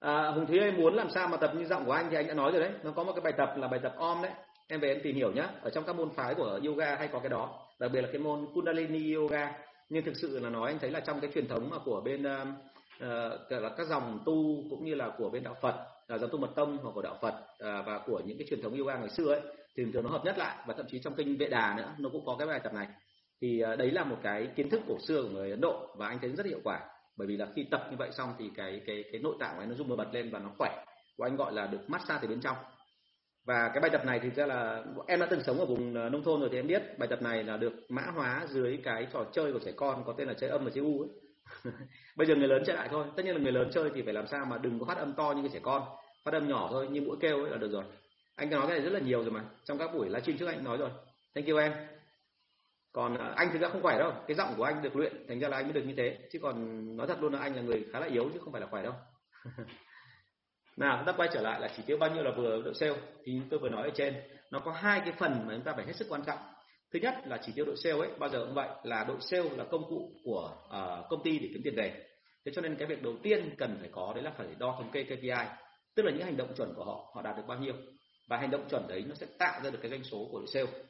À, hùng thúy ơi muốn làm sao mà tập như giọng của anh thì anh đã nói rồi đấy. Nó có một cái bài tập là bài tập om đấy. Em về em tìm hiểu nhé ở trong các môn phái của yoga hay có cái đó. Đặc biệt là cái môn kundalini yoga. Nhưng thực sự là nói anh thấy là trong cái truyền thống mà của bên uh, là các dòng tu cũng như là của bên đạo Phật là giáo tu mật tông hoặc của đạo Phật uh, và của những cái truyền thống yoga ngày xưa ấy thì thường nó hợp nhất lại và thậm chí trong kinh vệ đà nữa nó cũng có cái bài tập này. Thì uh, đấy là một cái kiến thức cổ xưa của người Ấn Độ và anh thấy rất hiệu quả. Bởi vì là khi tập như vậy xong thì cái cái cái nội tạng của anh nó rung bật lên và nó khỏe của anh gọi là được massage từ bên trong. Và cái bài tập này thì ra là em đã từng sống ở vùng à, nông thôn rồi thì em biết bài tập này là được mã hóa dưới cái trò chơi của trẻ con có tên là chơi âm và chơi u ấy. bây giờ người lớn chơi lại thôi. Tất nhiên là người lớn chơi thì phải làm sao mà đừng có phát âm to như cái trẻ con. Phát âm nhỏ thôi, như mũi kêu ấy là được rồi. Anh nói cái này rất là nhiều rồi mà. Trong các buổi livestream trước anh nói rồi. Thank you em. Còn à, anh thực ra không khỏe đâu. Cái giọng của anh được luyện, thành ra là anh mới được như thế. Chứ còn nói thật luôn là anh là người khá là yếu chứ không phải là khỏe đâu. Nào, chúng ta quay trở lại là chỉ tiêu bao nhiêu là vừa độ sale. Thì tôi vừa nói ở trên, nó có hai cái phần mà chúng ta phải hết sức quan trọng thứ nhất là chỉ tiêu độ sale ấy bao giờ cũng vậy là độ sale là công cụ của uh, công ty để kiếm tiền về. Thế cho nên cái việc đầu tiên cần phải có đấy là phải đo thống kê KPI tức là những hành động chuẩn của họ họ đạt được bao nhiêu. Và hành động chuẩn đấy nó sẽ tạo ra được cái doanh số của đội sale.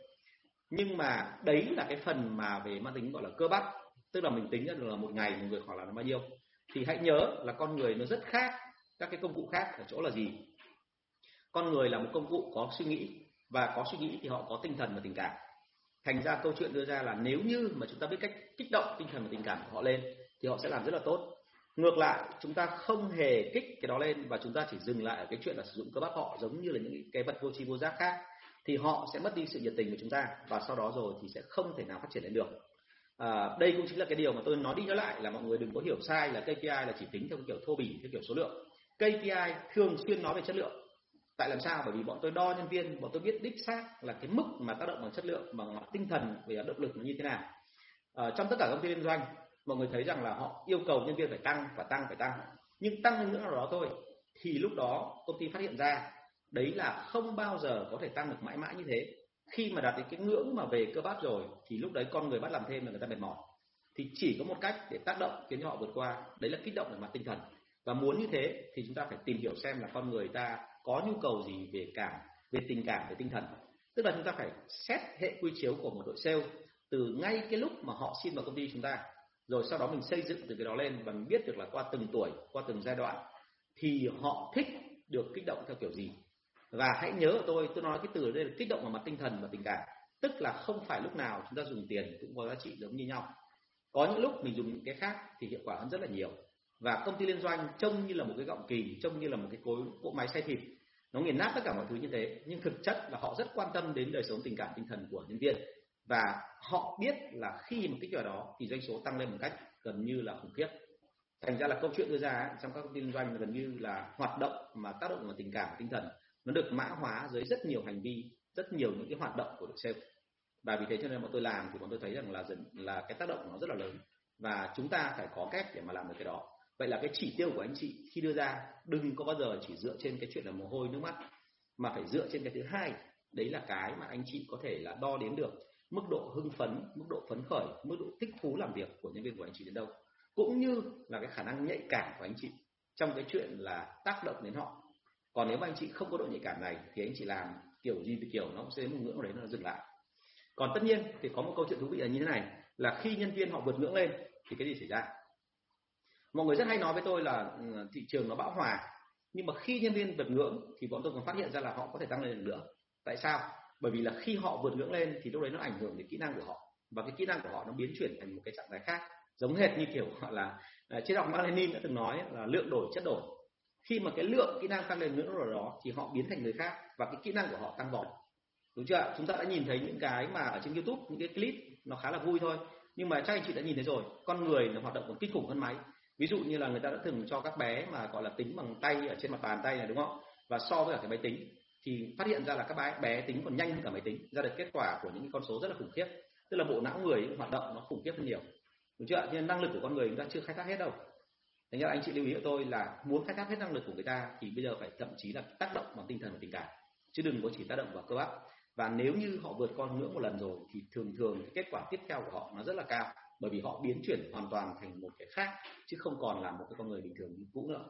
Nhưng mà đấy là cái phần mà về mang tính gọi là cơ bắp tức là mình tính ra được là một ngày một người họ làm bao nhiêu. Thì hãy nhớ là con người nó rất khác các cái công cụ khác ở chỗ là gì? Con người là một công cụ có suy nghĩ và có suy nghĩ thì họ có tinh thần và tình cảm thành ra câu chuyện đưa ra là nếu như mà chúng ta biết cách kích động tinh thần và tình cảm của họ lên thì họ sẽ làm rất là tốt. Ngược lại chúng ta không hề kích cái đó lên và chúng ta chỉ dừng lại ở cái chuyện là sử dụng cơ bắp họ giống như là những cái vật vô tri vô giác khác thì họ sẽ mất đi sự nhiệt tình của chúng ta và sau đó rồi thì sẽ không thể nào phát triển lên được. À, đây cũng chính là cái điều mà tôi nói đi nói lại là mọi người đừng có hiểu sai là KPI là chỉ tính theo kiểu thô bỉ theo kiểu số lượng. KPI thường xuyên nói về chất lượng tại làm sao? Bởi vì bọn tôi đo nhân viên bọn tôi biết đích xác là cái mức mà tác động bằng chất lượng bằng tinh thần về động lực nó như thế nào. À, trong tất cả công ty liên doanh mọi người thấy rằng là họ yêu cầu nhân viên phải tăng và tăng phải tăng. Nhưng tăng lên nữa nào đó thôi. Thì lúc đó công ty phát hiện ra đấy là không bao giờ có thể tăng được mãi mãi như thế. Khi mà đạt đến cái ngưỡng mà về cơ bắp rồi thì lúc đấy con người bắt làm thêm là người ta mệt mỏi. Thì chỉ có một cách để tác động khiến cho họ vượt qua đấy là kích động về mặt tinh thần. Và muốn như thế thì chúng ta phải tìm hiểu xem là con người ta có nhu cầu gì về cảm, về tình cảm, về tinh thần. Tức là chúng ta phải xét hệ quy chiếu của một đội sale từ ngay cái lúc mà họ xin vào công ty chúng ta, rồi sau đó mình xây dựng từ cái đó lên và mình biết được là qua từng tuổi, qua từng giai đoạn thì họ thích được kích động theo kiểu gì. Và hãy nhớ tôi tôi nói cái từ ở đây là kích động vào mặt tinh thần và tình cảm. Tức là không phải lúc nào chúng ta dùng tiền cũng có giá trị giống như nhau. Có những lúc mình dùng những cái khác thì hiệu quả hơn rất là nhiều. Và công ty liên doanh trông như là một cái gọng kìm, trông như là một cái cối cỗ máy xay thịt nó nghiền nát tất cả mọi thứ như thế, nhưng thực chất là họ rất quan tâm đến đời sống tình cảm tinh thần của nhân viên. Và họ biết là khi một kích vào đó thì doanh số tăng lên một cách gần như là khủng khiếp. Thành ra là câu chuyện đưa ra trong các công ty kinh doanh gần như là hoạt động mà tác động vào tình cảm, tinh thần, nó được mã hóa dưới rất nhiều hành vi, rất nhiều những cái hoạt động của đội sale. Và vì thế cho nên bọn tôi làm thì bọn tôi thấy rằng là là cái tác động của nó rất là lớn. Và chúng ta phải có cách để mà làm được cái đó vậy là cái chỉ tiêu của anh chị khi đưa ra, đừng có bao giờ chỉ dựa trên cái chuyện là mồ hôi nước mắt, mà phải dựa trên cái thứ hai, đấy là cái mà anh chị có thể là đo đếm được. Mức độ hưng phấn, mức độ phấn khởi, mức độ thích thú làm việc của nhân viên của anh chị đến đâu. Cũng như là cái khả năng nhạy cảm của anh chị trong cái chuyện là tác động đến họ. Còn nếu mà anh chị không có độ nhạy cảm này thì anh chị làm kiểu gì thì kiểu nó cũng sẽ đến một ngưỡng đấy nó dừng lại. Còn tất nhiên thì có một câu chuyện thú vị là như thế này, là khi nhân viên họ vượt ngưỡng lên thì cái gì xảy ra? Mọi người rất hay nói với tôi là ừ, thị trường nó bão hòa. Nhưng mà khi nhân viên vượt ngưỡng thì bọn tôi còn phát hiện ra là họ có thể tăng lên được nữa. Tại sao? Bởi vì là khi họ vượt ngưỡng lên thì lúc đấy nó ảnh hưởng đến kỹ năng của họ. Và cái kỹ năng của họ nó biến chuyển thành một cái trạng thái khác. Giống hệt như kiểu họ là chế triết học Mark Lenin đã từng nói là lượng đổi chất đổi. Khi mà cái lượng kỹ năng tăng lên ngưỡng rồi đó thì họ biến thành người khác và cái kỹ năng của họ tăng vọt. Đúng chưa chúng ta đã nhìn thấy những cái mà ở trên youtube, những cái clip nó khá là vui thôi. Nhưng mà chắc anh chị đã nhìn thấy rồi, con người nó hoạt động còn kinh khủng hơn máy ví dụ như là người ta đã từng cho các bé mà, gọi là, tính bằng tay ở trên mặt bàn tay này, đúng không? Và so với cả cái máy tính, thì phát hiện ra là các bé bé tính còn nhanh hơn cả máy tính, ra được kết quả của những con số rất là khủng khiếp. Tức là bộ não người hoạt động nó khủng khiếp hơn nhiều. Đúng chưa nên năng lực của con người chúng ta chưa khai thác hết đâu. Thế nên anh chị lưu ý của tôi là muốn khai thác hết năng lực của người ta thì bây giờ phải thậm chí là tác động bằng tinh thần và tình cảm, chứ đừng có chỉ tác động vào cơ bắp. Và nếu như họ vượt con ngưỡng một lần rồi thì thường thường cái kết quả tiếp theo của họ nó rất là cao bởi vì họ biến chuyển hoàn toàn thành một cái khác chứ không còn là một cái con người bình thường như cũ nữa.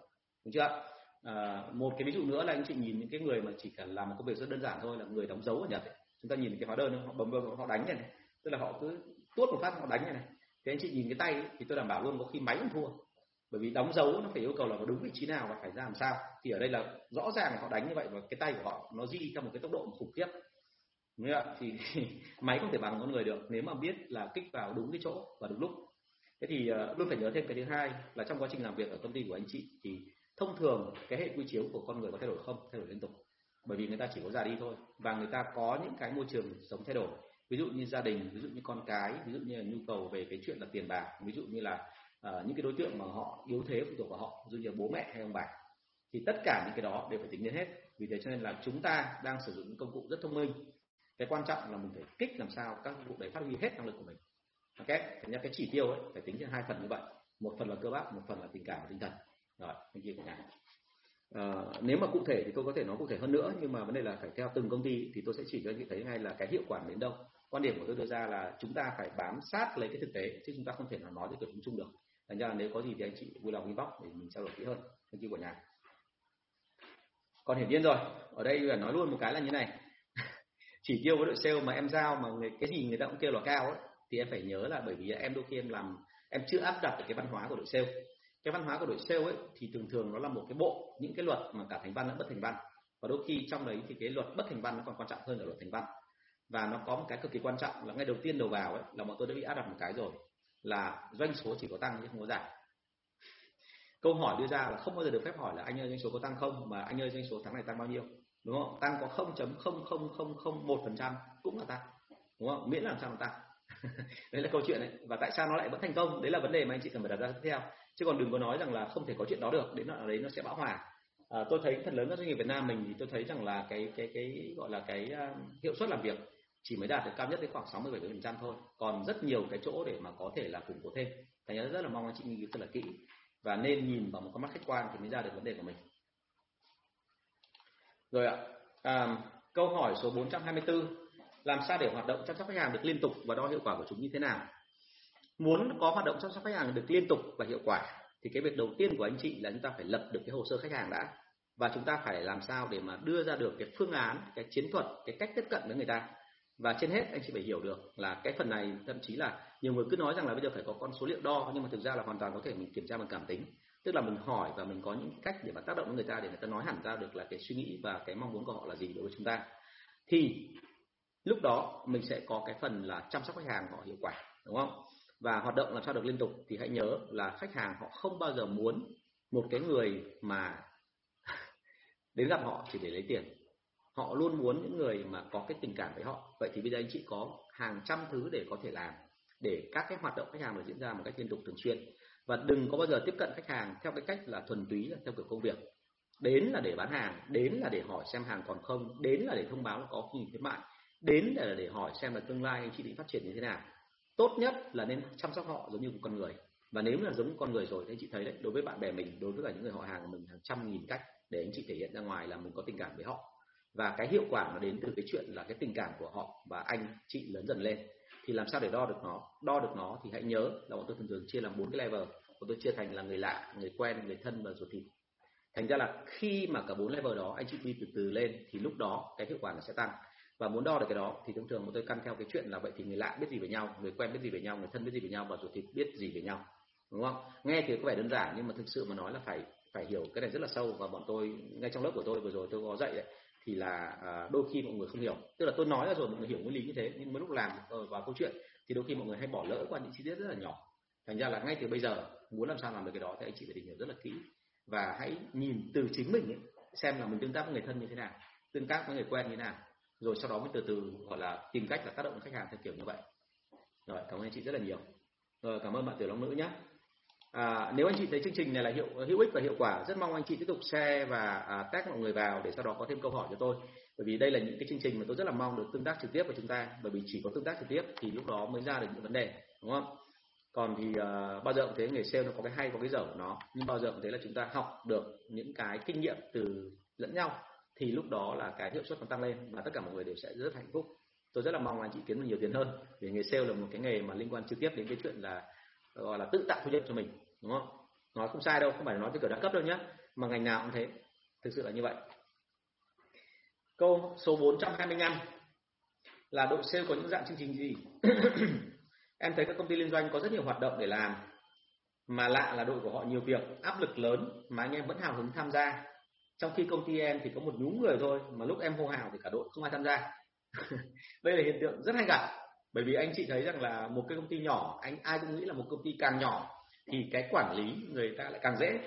Đúng chưa à, một cái ví dụ nữa là anh chị nhìn những cái người mà chỉ cần làm một công việc rất đơn giản thôi là người đóng dấu ở nhật ấy. chúng ta nhìn cái hóa đơn họ bấm bấm họ đánh này, này. Tức là họ cứ tuốt một phát họ đánh này này. Thế anh chị nhìn cái tay ấy, thì tôi đảm bảo luôn có khi máy cũng thua. Bởi vì đóng dấu nó phải yêu cầu là có đúng vị trí nào và phải ra làm sao. Thì ở đây là rõ ràng họ đánh như vậy và cái tay của họ nó di theo một cái tốc độ khủng khiếp. Đúng không? thì máy không thể bằng con người được nếu mà biết là kích vào đúng cái chỗ và đúng lúc. Thế thì ờ, luôn phải nhớ thêm cái thứ hai là trong quá trình làm việc ở công ty của anh chị thì thông thường cái hệ quy chiếu của con người có thay đổi không? Thay đổi liên tục. Bởi vì người ta chỉ có già đi thôi và người ta có những cái môi trường sống thay đổi. Ví dụ như gia đình ví dụ như con cái ví dụ như là nhu cầu về cái chuyện là tiền bạc ví dụ như là uh, những cái đối tượng mà họ yếu thế phụ thuộc vào họ ví dụ như là bố mẹ hay ông bà thì tất cả những cái đó đều phải tính đến hết. Vì thế cho nên là chúng ta đang sử dụng những công cụ rất thông minh cái quan trọng là mình phải kích làm sao các vụ đấy phát huy hết năng lực của mình. Ok thành ra cái chỉ tiêu ấy phải tính trên hai phần như vậy. Một phần là cơ bắp một phần là tình cảm và tinh thần. Rồi anh chị của nhà. À, nếu mà cụ thể thì tôi có thể nói cụ thể hơn nữa nhưng mà vấn đề là phải theo từng công ty thì tôi sẽ chỉ cho anh chị thấy ngay là cái hiệu quả đến đâu. Quan điểm của tôi đưa ra là chúng ta phải bám sát lấy cái thực tế chứ chúng ta không thể nào nói với kiểu chung chung được. Thành ra là nếu có gì thì anh chị vui lòng inbox để mình trao đổi kỹ hơn. Anh chị của nhà. Còn hiển nhiên rồi ở đây là nói luôn một cái là như này chỉ tiêu với đội sale mà em giao mà người, cái gì người ta cũng kêu là cao ấy thì em phải nhớ là bởi vì em đôi khi em làm em chưa áp đặt được cái văn hóa của đội sale. Cái văn hóa của đội sale ấy thì thường thường nó là một cái bộ những cái luật mà cả thành văn lẫn bất thành văn. Và đôi khi trong đấy thì cái luật bất thành văn nó còn quan trọng hơn là luật thành văn. Và nó có một cái cực kỳ quan trọng là ngay đầu tiên đầu vào ấy là bọn tôi đã bị áp đặt một cái rồi là doanh số chỉ có tăng chứ không có giảm. Câu hỏi đưa ra là không bao giờ được phép hỏi là anh ơi doanh số có tăng không mà anh ơi doanh số tháng này tăng bao nhiêu? Đúng không? Tăng có 0.0001 phần trăm cũng là tăng. Đúng không? Miễn là làm sao mà tăng. Đấy là câu chuyện đấy. Và tại sao nó lại vẫn thành công? Đấy là vấn đề mà anh chị cần phải đặt ra tiếp theo. Chứ còn đừng có nói rằng là không thể có chuyện đó được. Đến là đấy nó sẽ bão hòa. À, tôi thấy phần lớn các doanh nghiệp Việt Nam mình thì tôi thấy rằng là cái cái cái gọi là cái uh, hiệu suất làm việc chỉ mới đạt được cao nhất đến khoảng 60 70 phần trăm thôi. Còn rất nhiều cái chỗ để mà có thể là củng cố thêm. Thành ra rất là mong anh chị nghiên cứu thật là kỹ. Và nên nhìn vào một con mắt khách quan thì mới ra được vấn đề của mình rồi ạ. À, câu hỏi số 424 làm sao để hoạt động chăm sóc khách hàng được liên tục và đo hiệu quả của chúng như thế nào? Muốn có hoạt động chăm sóc khách hàng được liên tục và hiệu quả thì cái việc đầu tiên của anh chị là chúng ta phải lập được cái hồ sơ khách hàng đã và chúng ta phải làm sao để mà đưa ra được cái phương án, cái chiến thuật, cái cách tiếp cận với người ta. Và trên hết anh chị phải hiểu được là cái phần này thậm chí là nhiều người cứ nói rằng là bây giờ phải có con số liệu đo nhưng mà thực ra là hoàn toàn có thể mình kiểm tra bằng cảm tính tức là mình hỏi và mình có những cách để mà tác động đến người ta để người ta nói hẳn ra được là cái suy nghĩ và cái mong muốn của họ là gì đối với chúng ta. Thì lúc đó mình sẽ có cái phần là chăm sóc khách hàng họ hiệu quả, đúng không? Và hoạt động làm sao được liên tục thì hãy nhớ là khách hàng họ không bao giờ muốn một cái người mà đến gặp họ chỉ để lấy tiền. Họ luôn muốn những người mà có cái tình cảm với họ. Vậy thì bây giờ anh chị có hàng trăm thứ để có thể làm để các cái hoạt động khách hàng được diễn ra một cách liên tục thường xuyên và đừng có bao giờ tiếp cận khách hàng theo cái cách là thuần túy là theo kiểu công việc. Đến là để bán hàng, đến là để hỏi xem hàng còn không, đến là để thông báo là có gì khuyến mại, đến là để hỏi xem là tương lai anh chị định phát triển như thế nào. Tốt nhất là nên chăm sóc họ giống như một con người. Và nếu là giống con người rồi, thì anh chị thấy đấy, đối với bạn bè mình, đối với cả những người họ hàng của mình hàng trăm nghìn cách để anh chị thể hiện ra ngoài là mình có tình cảm với họ. Và cái hiệu quả nó đến từ cái chuyện là cái tình cảm của họ và anh chị lớn dần lên thì làm sao để đo được nó? Đo được nó thì hãy nhớ là bọn tôi thường thường chia làm bốn cái level. Bọn tôi chia thành là người lạ, người quen, người thân và ruột thịt. Thành ra là khi mà cả bốn level đó, anh chị đi từ từ lên thì lúc đó cái hiệu quả nó sẽ tăng. Và muốn đo được cái đó thì thông thường bọn tôi căn theo cái chuyện là vậy thì người lạ biết gì về nhau, người quen biết gì về nhau, người thân biết gì về nhau và ruột thịt biết gì về nhau. Đúng không? Nghe thì có vẻ đơn giản nhưng mà thực sự mà nói là phải phải hiểu cái này rất là sâu. Và bọn tôi, ngay trong lớp của tôi vừa rồi tôi có dạy đấy thì là à, đôi khi mọi người không hiểu. Tức là tôi nói ra rồi mọi người hiểu nguyên lý như thế nhưng mà lúc làm vào câu chuyện thì đôi khi mọi người hay bỏ lỡ qua những chi tiết rất là nhỏ. Thành ra là ngay từ bây giờ muốn làm sao làm được cái đó thì anh chị phải tìm hiểu rất là kỹ và hãy nhìn từ chính mình ấy, xem là mình tương tác với người thân như thế nào tương tác với người quen như thế nào rồi sau đó mới từ từ gọi là tìm cách là tác động khách hàng theo kiểu như vậy. Rồi cảm ơn anh chị rất là nhiều. Rồi cảm ơn bạn tiểu long nữ nhé À, nếu anh chị thấy chương trình này là hiệu hữu ích và hiệu quả, rất mong anh chị tiếp tục share và à, tag mọi người vào để sau đó có thêm câu hỏi cho tôi. Bởi vì đây là những cái chương trình mà tôi rất là mong được tương tác trực tiếp với chúng ta, bởi vì chỉ có tương tác trực tiếp thì lúc đó mới ra được những vấn đề, đúng không? Còn thì à, bao giờ cũng thế nghề sale nó có cái hay có cái dở của nó, nhưng bao giờ cũng thế là chúng ta học được những cái kinh nghiệm từ lẫn nhau thì lúc đó là cái hiệu suất nó tăng lên và tất cả mọi người đều sẽ rất hạnh phúc. Tôi rất là mong anh chị kiếm được nhiều tiền hơn. Vì nghề sale là một cái nghề mà liên quan trực tiếp đến cái chuyện là gọi là tự tạo thu nhập cho mình đúng không? Nói không sai đâu, không phải nói cái kiểu đẳng cấp đâu nhé mà ngành nào cũng thế, thực sự là như vậy. Câu số 425 là đội sale có những dạng chương trình gì? Em thấy các công ty liên doanh có rất nhiều hoạt động để làm, mà lạ là đội của họ nhiều việc, áp lực lớn mà anh em vẫn hào hứng tham gia. Trong khi công ty em thì có một nhúm người thôi, mà lúc em hô hào thì cả đội không ai tham gia. Đây là hiện tượng rất hay gặp, bởi vì anh chị thấy rằng là một cái công ty nhỏ, anh ai cũng nghĩ là một công ty càng nhỏ thì cái quản lý người ta lại càng dễ.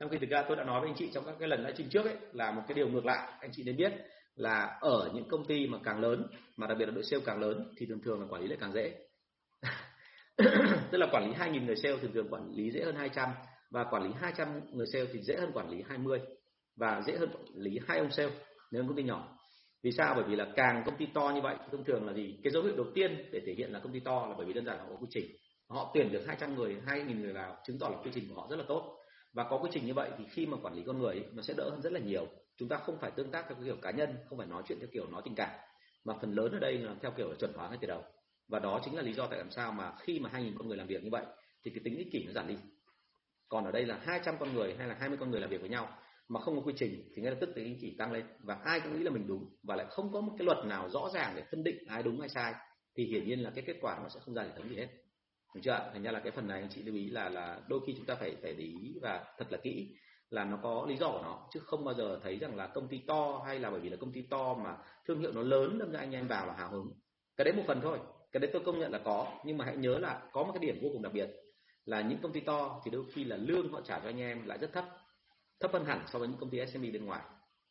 Trong khi thực ra tôi đã nói với anh chị trong các cái lần livestream trước ấy, là một cái điều ngược lại, anh chị nên biết là ở những công ty mà càng lớn, mà đặc biệt là đội sale càng lớn, thì thường thường là quản lý lại càng dễ. Tức là quản lý 2.000 người sale thường thường quản lý dễ hơn 200 và quản lý 200 người sale thì dễ hơn quản lý 20 và dễ hơn quản lý hai ông sale, nếu công ty nhỏ. Vì sao? Bởi vì là càng công ty to như vậy thông thường là gì? Cái dấu hiệu đầu tiên để thể hiện là công ty to là bởi vì đơn giản là họ có quy trình họ tuyển được 200 người 2.000 người vào chứng tỏ là quy trình của họ rất là tốt. Và có quy trình như vậy thì khi mà quản lý con người ấy, nó sẽ đỡ hơn rất là nhiều. Chúng ta không phải tương tác theo kiểu cá nhân không phải nói chuyện theo kiểu nói tình cảm. Mà phần lớn ở đây là theo kiểu là chuẩn hóa ngay từ đầu. Và đó chính là lý do tại làm sao mà khi mà 2.000 con người làm việc như vậy thì cái tính ích kỷ nó giảm đi. Còn ở đây là 200 con người hay là 20 con người làm việc với nhau mà không có quy trình thì ngay lập tức tính ích kỷ tăng lên. Và ai cũng nghĩ là mình đúng và lại không có một cái luật nào rõ ràng để phân định ai đúng ai sai thì hiển nhiên là cái kết quả nó sẽ không ra hệ thống gì hết được chưa thành ra là cái phần này anh chị lưu ý là là đôi khi chúng ta phải phải để ý và thật là kỹ là nó có lý do của nó. Chứ không bao giờ thấy rằng là công ty to hay là bởi vì là công ty to mà thương hiệu nó lớn đâm ra anh em vào là hào hứng. Cái đấy một phần thôi. Cái đấy tôi công nhận là có. Nhưng mà hãy nhớ là có một cái điểm vô cùng đặc biệt là những công ty to thì đôi khi là lương họ trả cho anh em lại rất thấp. Thấp hơn hẳn so với những công ty SME bên ngoài.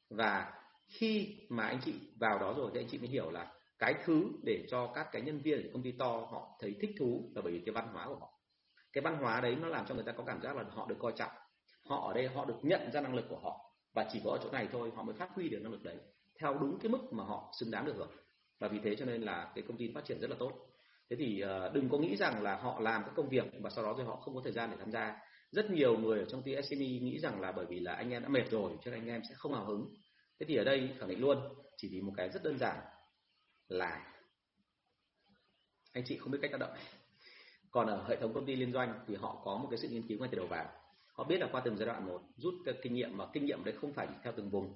Và khi mà anh chị vào đó rồi thì anh chị mới hiểu là cái thứ để cho các cái nhân viên ở công ty to họ thấy thích thú là bởi vì cái văn hóa của họ. Cái văn hóa đấy nó làm cho người ta có cảm giác là họ được coi trọng. Họ ở đây họ được nhận ra năng lực của họ và chỉ có ở chỗ này thôi họ mới phát huy được năng lực đấy theo đúng cái mức mà họ xứng đáng được hưởng. Và vì thế cho nên là cái công ty phát triển rất là tốt. Thế thì ờ, đừng có nghĩ rằng là họ làm các công việc và sau đó thì họ không có thời gian để tham gia. Rất nhiều người ở trong ty SME nghĩ rằng là bởi vì là anh em đã mệt rồi, cho nên anh em sẽ không hào hứng. Thế thì ở đây khẳng định luôn, chỉ vì một cái rất đơn giản là anh chị không biết cách tác động còn ở hệ thống công ty liên doanh thì họ có một cái sự nghiên cứu ngay từ đầu vào. Họ biết là qua từng giai đoạn một, rút cái kinh nghiệm mà kinh nghiệm đấy không phải theo từng vùng.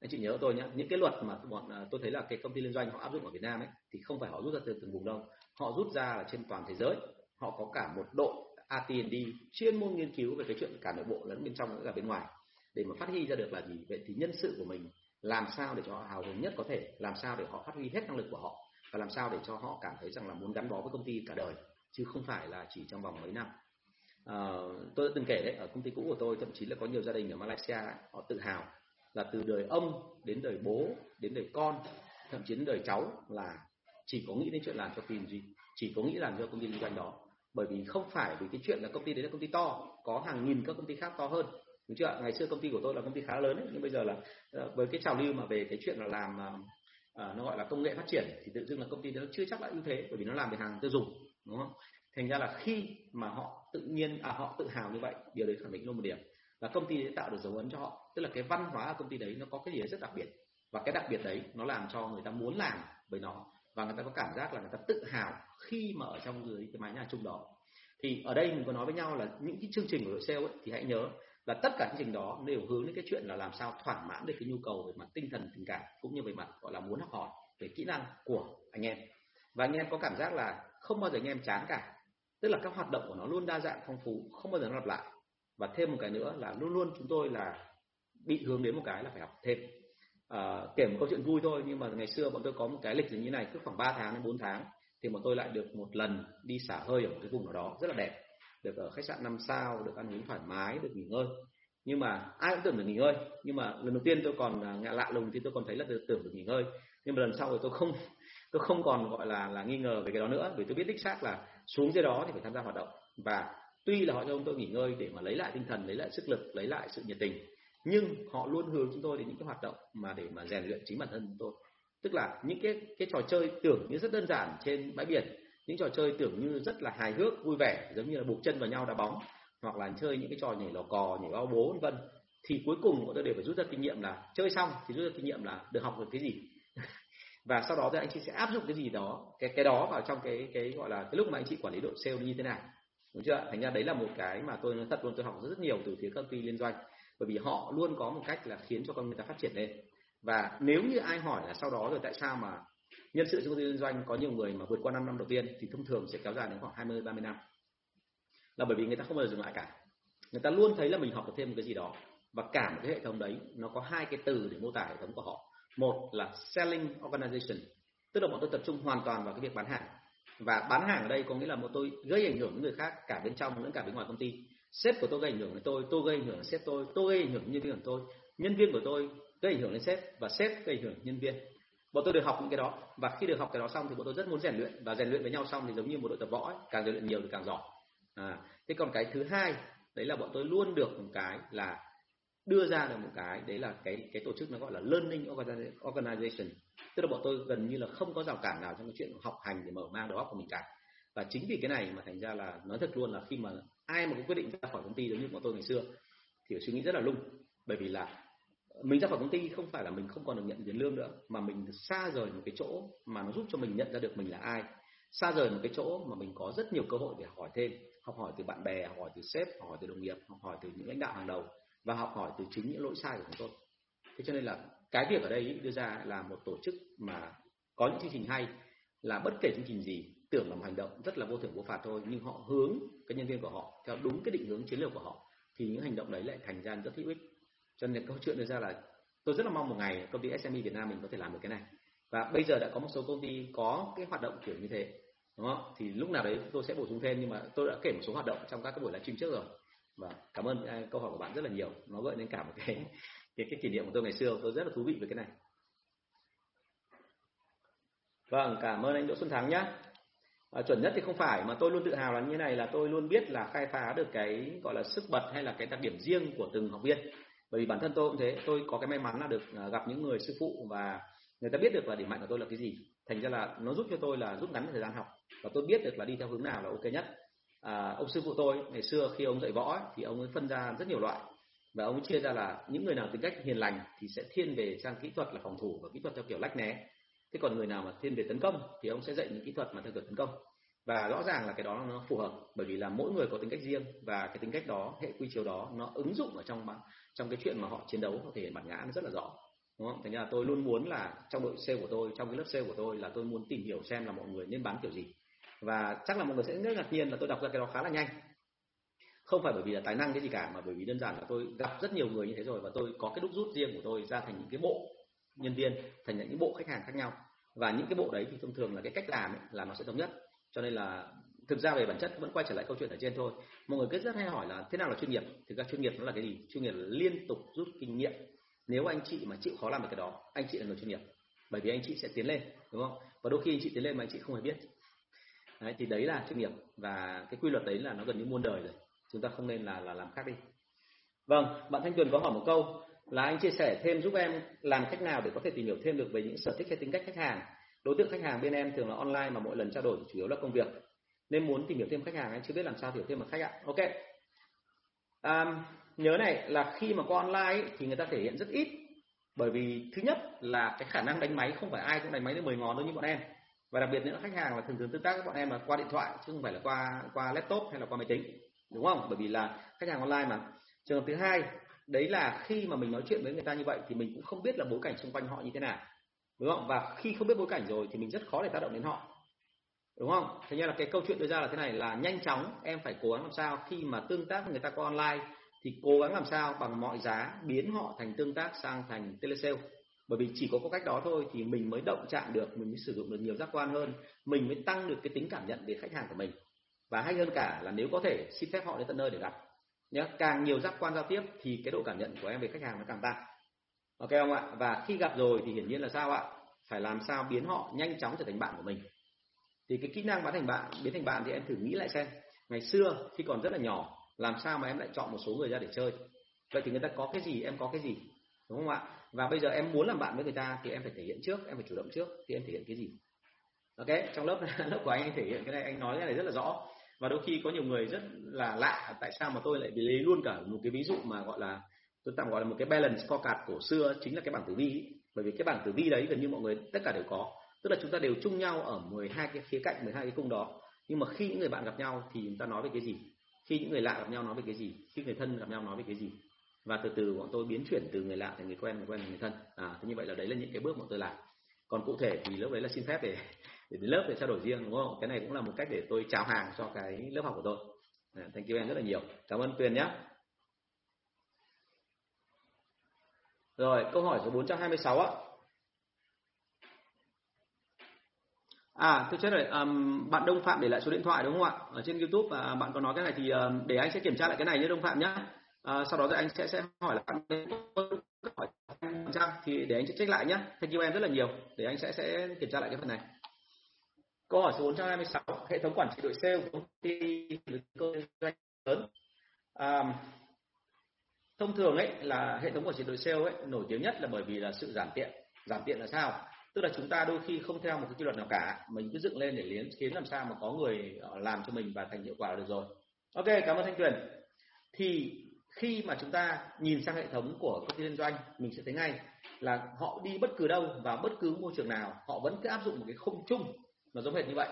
Anh chị nhớ tôi nhé những cái luật mà bọn à, tôi thấy là cái công ty liên doanh họ áp dụng ở Việt Nam ấy, thì không phải họ rút ra từ từng vùng đâu. Họ rút ra là trên toàn thế giới. Họ có cả một đội AT&D chuyên môn nghiên cứu về cái chuyện cả nội bộ lẫn bên trong lẫn cả bên ngoài. Để mà phát huy ra được là gì? Vậy thì nhân sự của mình làm sao để cho họ hào hứng nhất có thể làm sao để họ phát huy hết năng lực của họ và làm sao để cho họ cảm thấy rằng là muốn gắn bó với công ty cả đời chứ không phải là chỉ trong vòng mấy năm. À, tôi đã từng kể đấy ở công ty cũ của tôi thậm chí là có nhiều gia đình ở Malaysia họ tự hào là từ đời ông đến đời bố đến đời con thậm chí đến đời cháu là chỉ có nghĩ đến chuyện làm cho phim gì chỉ có nghĩ làm cho công ty kinh doanh đó. Bởi vì không phải vì cái chuyện là công ty đấy là công ty to có hàng nghìn các công ty khác to hơn đúng chưa ngày xưa công ty của tôi là công ty khá lớn ấy, nhưng bây giờ là ờ, với cái trào lưu mà về cái chuyện là làm à, nó gọi là công nghệ phát triển thì tự dưng là công ty đó chưa chắc là ưu thế bởi vì nó làm về hàng tiêu dùng đúng không? Thành ra là khi mà họ tự nhiên à họ tự hào như vậy điều đấy khẳng định luôn một điểm. Là công ty đấy tạo được dấu ấn cho họ. Tức là cái văn hóa ở công ty đấy nó có cái gì đấy rất đặc biệt. Và cái đặc biệt đấy nó làm cho người ta muốn làm với nó. Và người ta có cảm giác là người ta tự hào khi mà ở trong dưới cái mái nhà chung đó. Thì ở đây mình có nói với nhau là những cái chương trình của đội sale ấy, thì hãy nhớ là tất cả chương trình đó đều hướng đến cái chuyện là làm sao thỏa mãn được cái nhu cầu về mặt tinh thần tình cảm cũng như về mặt gọi là muốn học hỏi về kỹ năng của anh em. Và anh em có cảm giác là không bao giờ anh em chán cả. Tức là các hoạt động của nó luôn đa dạng phong phú không bao giờ nó lặp lại. Và thêm một cái nữa là luôn luôn chúng tôi là bị hướng đến một cái là phải học thêm. À, kể một câu chuyện vui thôi nhưng mà ngày xưa bọn tôi có một cái lịch như này cứ khoảng 3 tháng đến 4 tháng thì bọn tôi lại được một lần đi xả hơi ở một cái vùng nào đó rất là đẹp được ở khách sạn 5 sao, được ăn uống thoải mái, được nghỉ ngơi. Nhưng mà ai cũng tưởng được nghỉ ngơi. Nhưng mà lần đầu tiên tôi còn à, ngạ lạ lùng thì tôi còn thấy là được tưởng được nghỉ ngơi. Nhưng mà lần sau rồi tôi không tôi không còn gọi là là nghi ngờ về cái đó nữa vì tôi biết đích xác là xuống dưới đó thì phải tham gia hoạt động. Và tuy là họ cho chúng tôi nghỉ ngơi để mà lấy lại tinh thần, lấy lại sức lực, lấy lại sự nhiệt tình, nhưng họ luôn hướng chúng tôi đến những cái hoạt động mà để mà rèn luyện chính bản thân chúng tôi. Tức là những cái cái trò chơi tưởng như rất đơn giản trên bãi biển những trò chơi tưởng như rất là hài hước, vui vẻ, giống như là buộc chân vào nhau đá bóng, hoặc là chơi những cái trò nhảy lò cò, nhảy bao bố, vân vân. Thì cuối cùng bọn tôi đều phải rút ra kinh nghiệm là chơi xong thì rút ra kinh nghiệm là được học được cái gì. Và sau đó thì anh chị sẽ áp dụng cái gì đó, cái cái đó vào trong cái cái gọi là cái lúc mà anh chị quản lý đội sale như thế nào. Đúng chưa thành ra đấy là một cái mà tôi nói thật luôn, tôi học rất nhiều từ phía công ty liên doanh. Bởi vì họ luôn có một cách là khiến cho con người ta phát triển lên. Và nếu như ai hỏi là sau đó rồi tại sao mà nhân sự trong công ty kinh doanh có nhiều người mà vượt qua 5 năm đầu tiên thì thông thường sẽ kéo dài đến khoảng 20 30 năm. Là bởi vì người ta không bao giờ dừng lại cả. Người ta luôn thấy là mình học được thêm một cái gì đó và cả một cái hệ thống đấy, nó có hai cái từ để mô tả hệ thống của họ. Một là selling organization, tức là bọn tôi tập trung hoàn toàn vào cái việc bán hàng. Và bán hàng ở đây có nghĩa là bọn tôi gây ảnh hưởng đến người khác, cả bên trong lẫn cả bên ngoài công ty. Sếp của tôi gây ảnh hưởng đến tôi tôi gây ảnh hưởng đến sếp tôi tôi gây ảnh hưởng đến nhân viên của tôi, nhân viên của tôi gây ảnh hưởng đến sếp và sếp gây ảnh hưởng đến nhân viên bọn tôi được học những cái đó. Và khi được học cái đó xong thì bọn tôi rất muốn rèn luyện. Và rèn luyện với nhau xong thì giống như một đội tập võ ấy, càng rèn luyện nhiều thì càng giỏi. À, thế còn cái thứ hai đấy là bọn tôi luôn được một cái là đưa ra được một cái đấy là cái cái tổ chức nó gọi là learning organization. Tức là bọn tôi gần như là không có rào cản nào trong cái chuyện học hành để mở mang đầu óc của mình cả. Và chính vì cái này mà thành ra là nói thật luôn là khi mà ai mà có quyết định ra khỏi công ty giống như bọn tôi ngày xưa thì suy nghĩ rất là lung. Bởi vì là mình ra khỏi công ty không phải là mình không còn được nhận tiền lương nữa, mà mình xa rời một cái chỗ mà nó giúp cho mình nhận ra được mình là ai. Xa rời một cái chỗ mà mình có rất nhiều cơ hội để học hỏi thêm, học hỏi từ bạn bè, học hỏi từ sếp, học hỏi từ đồng nghiệp, học hỏi từ những lãnh đạo hàng đầu và học hỏi từ chính những lỗi sai của chúng tôi. Thế cho nên là cái việc ở đây đưa ra là một tổ chức mà có những chương trình hay, là bất kể chương trình gì, tưởng là một hành động rất là vô thưởng vô phạt thôi, nhưng họ hướng cái nhân viên của họ theo đúng cái định hướng chiến lược của họ, thì những hành động đấy lại thành ra rất hữu ích cho nên câu chuyện đưa ra là tôi rất là mong một ngày công ty SME Việt Nam mình có thể làm được cái này. Và bây giờ đã có một số công ty có cái hoạt động kiểu như thế đúng không? Thì lúc nào đấy tôi sẽ bổ sung thêm nhưng mà tôi đã kể một số hoạt động trong các cái buổi livestream trước rồi. Và cảm ơn à, câu hỏi của bạn rất là nhiều. Nó gợi lên cả một cái cái, cái kỷ niệm của tôi ngày xưa. Tôi rất là thú vị về cái này. Vâng cảm ơn anh Đỗ Xuân Thắng nhé à, chuẩn nhất thì không phải mà tôi luôn tự hào là như này là tôi luôn biết là khai phá được cái gọi là sức bật hay là cái đặc điểm riêng của từng học viên bởi vì bản thân tôi cũng thế tôi có cái may mắn là được à, gặp những người sư phụ và người ta biết được là điểm mạnh của tôi là cái gì. Thành ra là nó giúp cho tôi là rút ngắn thời gian học và tôi biết được là đi theo hướng nào là ok nhất. À, ông sư phụ tôi ngày xưa khi ông dạy võ ấy, thì ông ấy phân ra rất nhiều loại và ông ấy chia ra là những người nào tính cách hiền lành thì sẽ thiên về sang kỹ thuật là phòng thủ và kỹ thuật theo kiểu lách né. Thế còn người nào mà thiên về tấn công thì ông sẽ dạy những kỹ thuật mà theo kiểu tấn công và rõ ràng là cái đó nó phù hợp bởi vì là mỗi người có tính cách riêng và cái tính cách đó hệ quy chiếu đó nó ứng dụng ở trong trong cái chuyện mà họ chiến đấu có thể bản ngã nó rất là rõ đúng không? Thành ra tôi luôn muốn là trong đội sale của tôi, trong cái lớp sale của tôi là tôi muốn tìm hiểu xem là mọi người nên bán kiểu gì. Và chắc là mọi người sẽ rất ngạc nhiên là tôi đọc ra cái đó khá là nhanh. Không phải bởi vì là tài năng cái gì cả mà bởi vì đơn giản là tôi gặp rất nhiều người như thế rồi và tôi có cái đúc rút riêng của tôi ra thành những cái bộ nhân viên thành những bộ khách hàng khác nhau. Và những cái bộ đấy thì thông thường là cái cách làm ấy, là nó sẽ thống nhất cho nên là thực ra về bản chất vẫn quay trở lại câu chuyện ở trên thôi. Mọi người cứ rất hay hỏi là thế nào là chuyên nghiệp? Thực ra chuyên nghiệp nó là cái gì? Chuyên nghiệp là liên tục rút kinh nghiệm. Nếu anh chị mà chịu khó làm được cái đó anh chị là người chuyên nghiệp. Bởi vì anh chị sẽ tiến lên đúng không? Và đôi khi anh chị tiến lên mà anh chị không hề biết. Đấy, thì đấy là chuyên nghiệp. Và cái quy luật đấy là nó gần như muôn đời rồi. Chúng ta không nên là là làm khác đi. Vâng bạn thanh tuyền có hỏi một câu là anh chia sẻ thêm giúp em làm cách nào để có thể tìm hiểu thêm được về những sở thích hay tính cách khách hàng? Đối tượng khách hàng bên em thường là online mà mỗi lần trao đổi chủ yếu là công việc. Nên muốn tìm hiểu thêm khách hàng anh chưa biết làm sao hiểu thêm một khách ạ. Ok. À, nhớ này là khi mà qua online ấy, thì người ta thể hiện rất ít. Bởi vì thứ nhất là cái khả năng đánh máy không phải ai cũng đánh máy được 10 ngón đâu như bọn em. Và đặc biệt nữa khách hàng là thường thường tương tác với bọn em là qua điện thoại chứ không phải là qua qua laptop hay là qua máy tính. Đúng không? Bởi vì là khách hàng online mà. Trường hợp thứ hai đấy là khi mà mình nói chuyện với người ta như vậy thì mình cũng không biết là bối cảnh xung quanh họ như thế nào đúng không? Và khi không biết bối cảnh rồi thì mình rất khó để tác động đến họ. Đúng không? Thế nên là cái câu chuyện đưa ra là thế này, là nhanh chóng em phải cố gắng làm sao. Khi mà tương tác với người ta qua online thì cố gắng làm sao bằng mọi giá biến họ thành tương tác sang thành telesale. Bởi vì chỉ có có cách đó thôi thì mình mới động chạm được, mình mới sử dụng được nhiều giác quan hơn. Mình mới tăng được cái tính cảm nhận về khách hàng của mình. Và hay hơn cả là nếu có thể, xin phép họ đến tận nơi để gặp. Nhé càng nhiều giác quan giao tiếp thì cái độ cảm nhận của em về khách hàng nó càng tăng ok không ạ? Và khi gặp rồi thì hiển nhiên là sao ạ? Phải làm sao biến họ nhanh chóng trở thành bạn của mình. Thì cái kỹ năng bán thành bạn biến thành bạn thì em thử nghĩ lại xem. Ngày xưa khi còn rất là nhỏ làm sao mà em lại chọn một số người ra để chơi? Vậy thì người ta có cái gì em có cái gì? Đúng không ạ? Và bây giờ em muốn làm bạn với người ta thì em phải thể hiện trước em phải chủ động trước thì em thể hiện cái gì? Ok trong lớp lớp của anh, anh thể hiện cái này anh nói cái này rất là rõ. Và đôi khi có nhiều người rất là lạ tại sao mà tôi lại lấy luôn cả một cái ví dụ mà gọi là tôi tạm gọi là một cái balance scorecard cổ xưa chính là cái bảng tử vi bởi vì cái bảng tử vi đấy gần như mọi người tất cả đều có. Tức là chúng ta đều chung nhau ở 12 cái khía cạnh 12 cái cung đó. Nhưng mà khi những người bạn gặp nhau thì chúng ta nói về cái gì? Khi những người lạ gặp nhau nói về cái gì? Khi người thân gặp nhau nói về cái gì? Và từ từ bọn tôi biến chuyển từ người lạ thành người quen người quen thành người thân. À thế như vậy là đấy là những cái bước bọn tôi làm. Còn cụ thể thì lớp đấy là xin phép để để đến lớp để trao đổi riêng đúng không? Cái này cũng là một cách để tôi chào hàng cho cái lớp học của tôi. À, thank you em rất là nhiều. Cảm ơn tuyền nhé rồi câu hỏi số 426 ạ À, tôi chết rồi. Um, bạn Đông Phạm để lại số điện thoại đúng không ạ? Ở trên YouTube và bạn có nói cái này thì um, để anh sẽ kiểm tra lại cái này nhé Đông Phạm nhé. Uh, sau đó thì anh sẽ sẽ hỏi là bạn hỏi thì để anh sẽ check lại nhé. Thank you em rất là nhiều. Để anh sẽ sẽ kiểm tra lại cái phần này. Câu hỏi số 426, hệ thống quản trị đội sale của công ty doanh lớn thông thường ấy là hệ thống quản trị đội sale ấy nổi tiếng nhất là bởi vì là sự giảm tiện. Giảm tiện là sao? tức là chúng ta đôi khi không theo một cái quy luật nào cả. Mình cứ dựng lên để liến, khiến làm sao mà có người ờ, làm cho mình và thành hiệu quả là được rồi. Ok, cảm ơn thanh tuyền. Thì khi mà chúng ta nhìn sang hệ thống của công ty liên doanh, mình sẽ thấy ngay là họ đi bất cứ đâu và bất cứ môi trường nào, họ vẫn cứ áp dụng một cái khung chung mà giống hệt như vậy.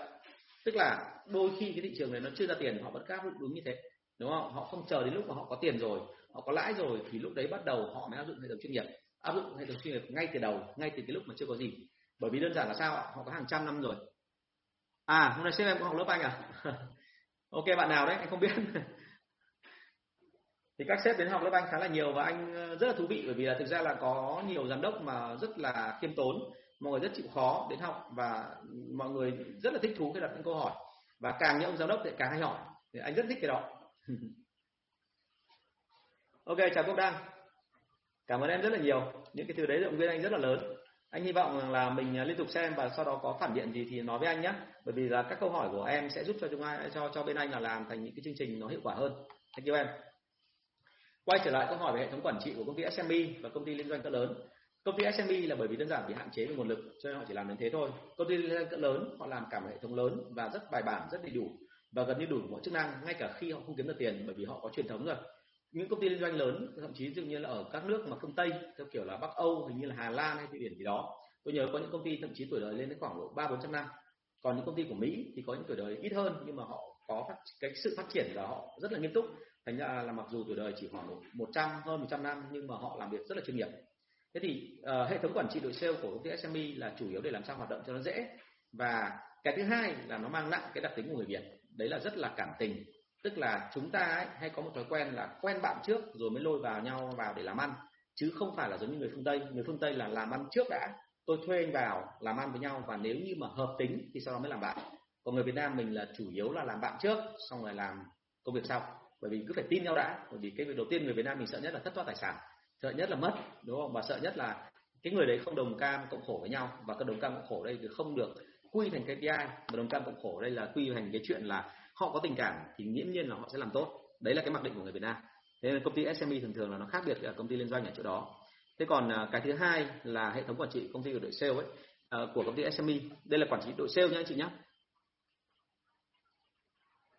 Tức là đôi khi cái thị trường này nó chưa ra tiền, họ vẫn cứ áp dụng đúng như thế, đúng không? Họ không chờ đến lúc mà họ có tiền rồi họ có lãi rồi thì lúc đấy bắt đầu họ mới áp dụng hệ thống chuyên nghiệp. Áp dụng hệ thống chuyên nghiệp ngay từ đầu, ngay từ cái lúc mà chưa có gì. Bởi vì đơn giản là sao ạ? Họ có hàng trăm năm rồi. À hôm nay sếp em có học lớp anh à? Ok, bạn nào đấy? Anh không biết. Thì các sếp đến học lớp anh khá là nhiều và anh ờ, rất là thú vị bởi vì là thực ra là có nhiều giám đốc mà rất là khiêm tốn, mọi người rất chịu khó đến học và mọi người rất là thích thú khi đặt những câu hỏi. Và càng những ông giám đốc thì càng hay hỏi. Thì anh rất thích cái đó. ok, chào quốc đăng. Cảm ơn em rất là nhiều. Những cái thứ đấy động viên anh rất là lớn. Anh hy vọng là mình à, liên tục xem và sau đó có phản biện gì thì nói với anh nhé. Bởi vì là các câu hỏi của em sẽ giúp cho chúng ai, cho cho bên anh là làm thành những cái chương trình nó hiệu quả hơn. Thank you em. Quay trở lại câu hỏi về hệ thống quản trị của công ty SME và công ty liên doanh cỡ lớn. Công ty SME là bởi vì đơn giản bị hạn chế về nguồn lực, cho nên họ chỉ làm đến thế thôi. Công ty liên doanh cỡ lớn, họ làm cả một hệ thống lớn và rất bài bản, rất đầy đủ và gần như đủ mọi chức năng, ngay cả khi họ không kiếm được tiền, bởi vì họ có truyền thống rồi những công ty liên doanh lớn thậm chí dường như là ở các nước mà phương tây theo kiểu là bắc âu hình như là hà lan hay thụy điển gì đó. Tôi nhớ có những công ty thậm chí tuổi đời lên đến khoảng độ ba bốn trăm năm. Còn những công ty của mỹ thì có những tuổi đời ít hơn nhưng mà họ có phát, cái sự phát triển là họ rất là nghiêm túc. Thành ra là mặc dù tuổi đời chỉ khoảng độ một trăm hơn một trăm năm nhưng mà họ làm việc rất là chuyên nghiệp. Thế thì uh, hệ thống quản trị đội sale của công ty SME là chủ yếu để làm sao hoạt động cho nó dễ. Và cái thứ hai là nó mang nặng cái đặc tính của người Việt. Đấy là rất là cảm tình tức là chúng ta ấy, hay có một thói quen là quen bạn trước rồi mới lôi vào nhau vào để làm ăn. Chứ không phải là giống như người phương tây. Người phương tây là làm ăn trước đã. Tôi thuê anh vào làm ăn với nhau và nếu như mà hợp tính thì sau đó mới làm bạn. Còn người Việt Nam mình là chủ yếu là làm bạn trước xong rồi làm công việc sau. Bởi vì cứ phải tin nhau đã. Bởi vì cái việc đầu tiên người Việt Nam mình sợ nhất là thất thoát tài sản. Sợ nhất là mất đúng không? Và sợ nhất là cái người đấy không đồng cam cộng khổ với nhau. Và cái đồng cam cộng khổ đây thì không được quy thành KPI mà đồng cam cộng khổ đây là quy thành cái chuyện là họ có tình cảm thì nghiễm nhiên là họ sẽ làm tốt. Đấy là cái mặc định của người Việt Nam. Thế nên công ty SME thường thường là nó khác biệt với công ty liên doanh ở chỗ đó. Thế còn à, cái thứ hai là hệ thống quản trị công ty của đội sale ấy à, của công ty SME đây là quản trị đội sale nhé anh chị nhé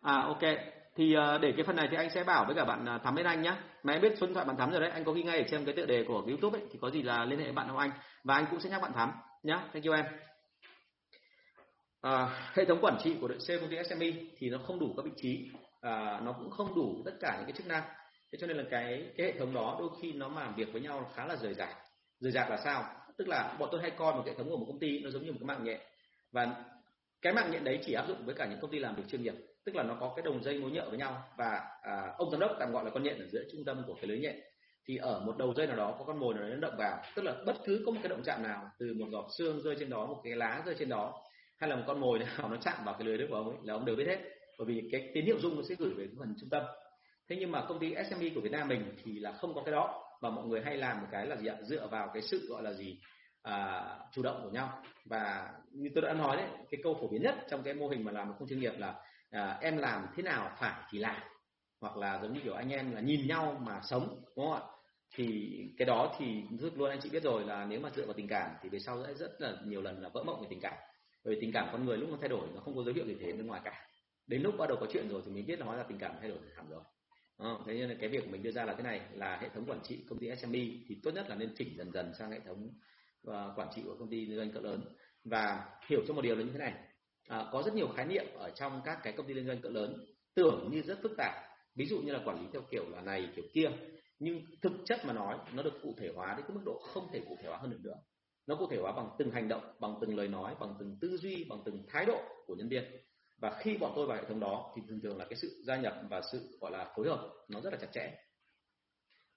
à ok. Thì để cái phần này thì anh sẽ bảo với cả bạn Thắm bên anh nhé mà em biết số điện thoại bạn Thắm rồi đấy, anh có ghi ngay ở trên cái tựa đề của YouTube ấy, thì có gì là liên hệ với bạn Hồng Anh. Và anh cũng sẽ nhắc bạn Thắm nhé. thank you em à, hệ thống quản trị của đội sale công ty SME thì nó không đủ các vị trí. À, nó cũng không đủ tất cả những cái chức năng. Thế cho nên là cái cái hệ thống đó đôi khi nó làm việc với nhau khá là rời rạc. Rời rạc là sao? Tức là bọn tôi hay coi một hệ thống của một công ty nó giống như một cái mạng nhện. Và cái mạng nhện đấy chỉ áp dụng với cả những công ty làm việc chuyên nghiệp. Tức là nó có cái đồng dây mối nhợ với nhau. Và à, ông giám đốc tạm gọi là con nhện ở giữa trung tâm của cái lưới nhện. Thì ở một đầu dây nào đó có con mồi nào nó động vào. Tức là bất cứ có một cái động chạm nào từ một giọt xương rơi trên đó một cái lá rơi trên đó hay là một con mồi nào nó chạm vào cái lưới đấy của ông ấy là ông đều biết hết. Bởi vì cái tín hiệu dung nó sẽ gửi về phần trung tâm. Thế nhưng mà công ty SME của Việt Nam mình thì là không có cái đó và mọi người hay làm một cái là gì ạ? Dựa vào cái sự gọi là gì? À, chủ động của nhau. Và như tôi đã nói đấy cái câu phổ biến nhất trong cái mô hình mà làm một công chuyên nghiệp là à, em làm thế nào phải thì làm. Hoặc là giống như kiểu anh em là nhìn nhau mà sống đúng không ạ? Thì cái đó thì rất luôn anh chị biết rồi là nếu mà dựa vào tình cảm thì về sau sẽ rất là nhiều lần là vỡ mộng về tình cảm bởi vì tình cảm con người lúc nó thay đổi nó không có dấu hiệu gì thế bên ngoài cả. Đến lúc bắt đầu có chuyện rồi thì mình biết là hóa ra tình cảm thay đổi hẳn rồi. À, thế nên là cái việc mình đưa ra là thế này là hệ thống quản trị công ty SME thì tốt nhất là nên chỉnh dần dần sang hệ thống và quản trị của công ty liên doanh cỡ lớn. Và hiểu cho một điều là như thế này à, có rất nhiều khái niệm ở trong các cái công ty liên doanh cỡ lớn tưởng như rất phức tạp. Ví dụ như là quản lý theo kiểu là này kiểu kia nhưng thực chất mà nói nó được cụ thể hóa đến cái mức độ không thể cụ thể hóa hơn được nữa nó cụ thể hóa bằng từng hành động, bằng từng lời nói, bằng từng tư duy, bằng từng thái độ của nhân viên. Và khi bọn tôi vào hệ thống đó thì thường thường là cái sự gia nhập và sự, gọi là, phối hợp nó rất là chặt chẽ.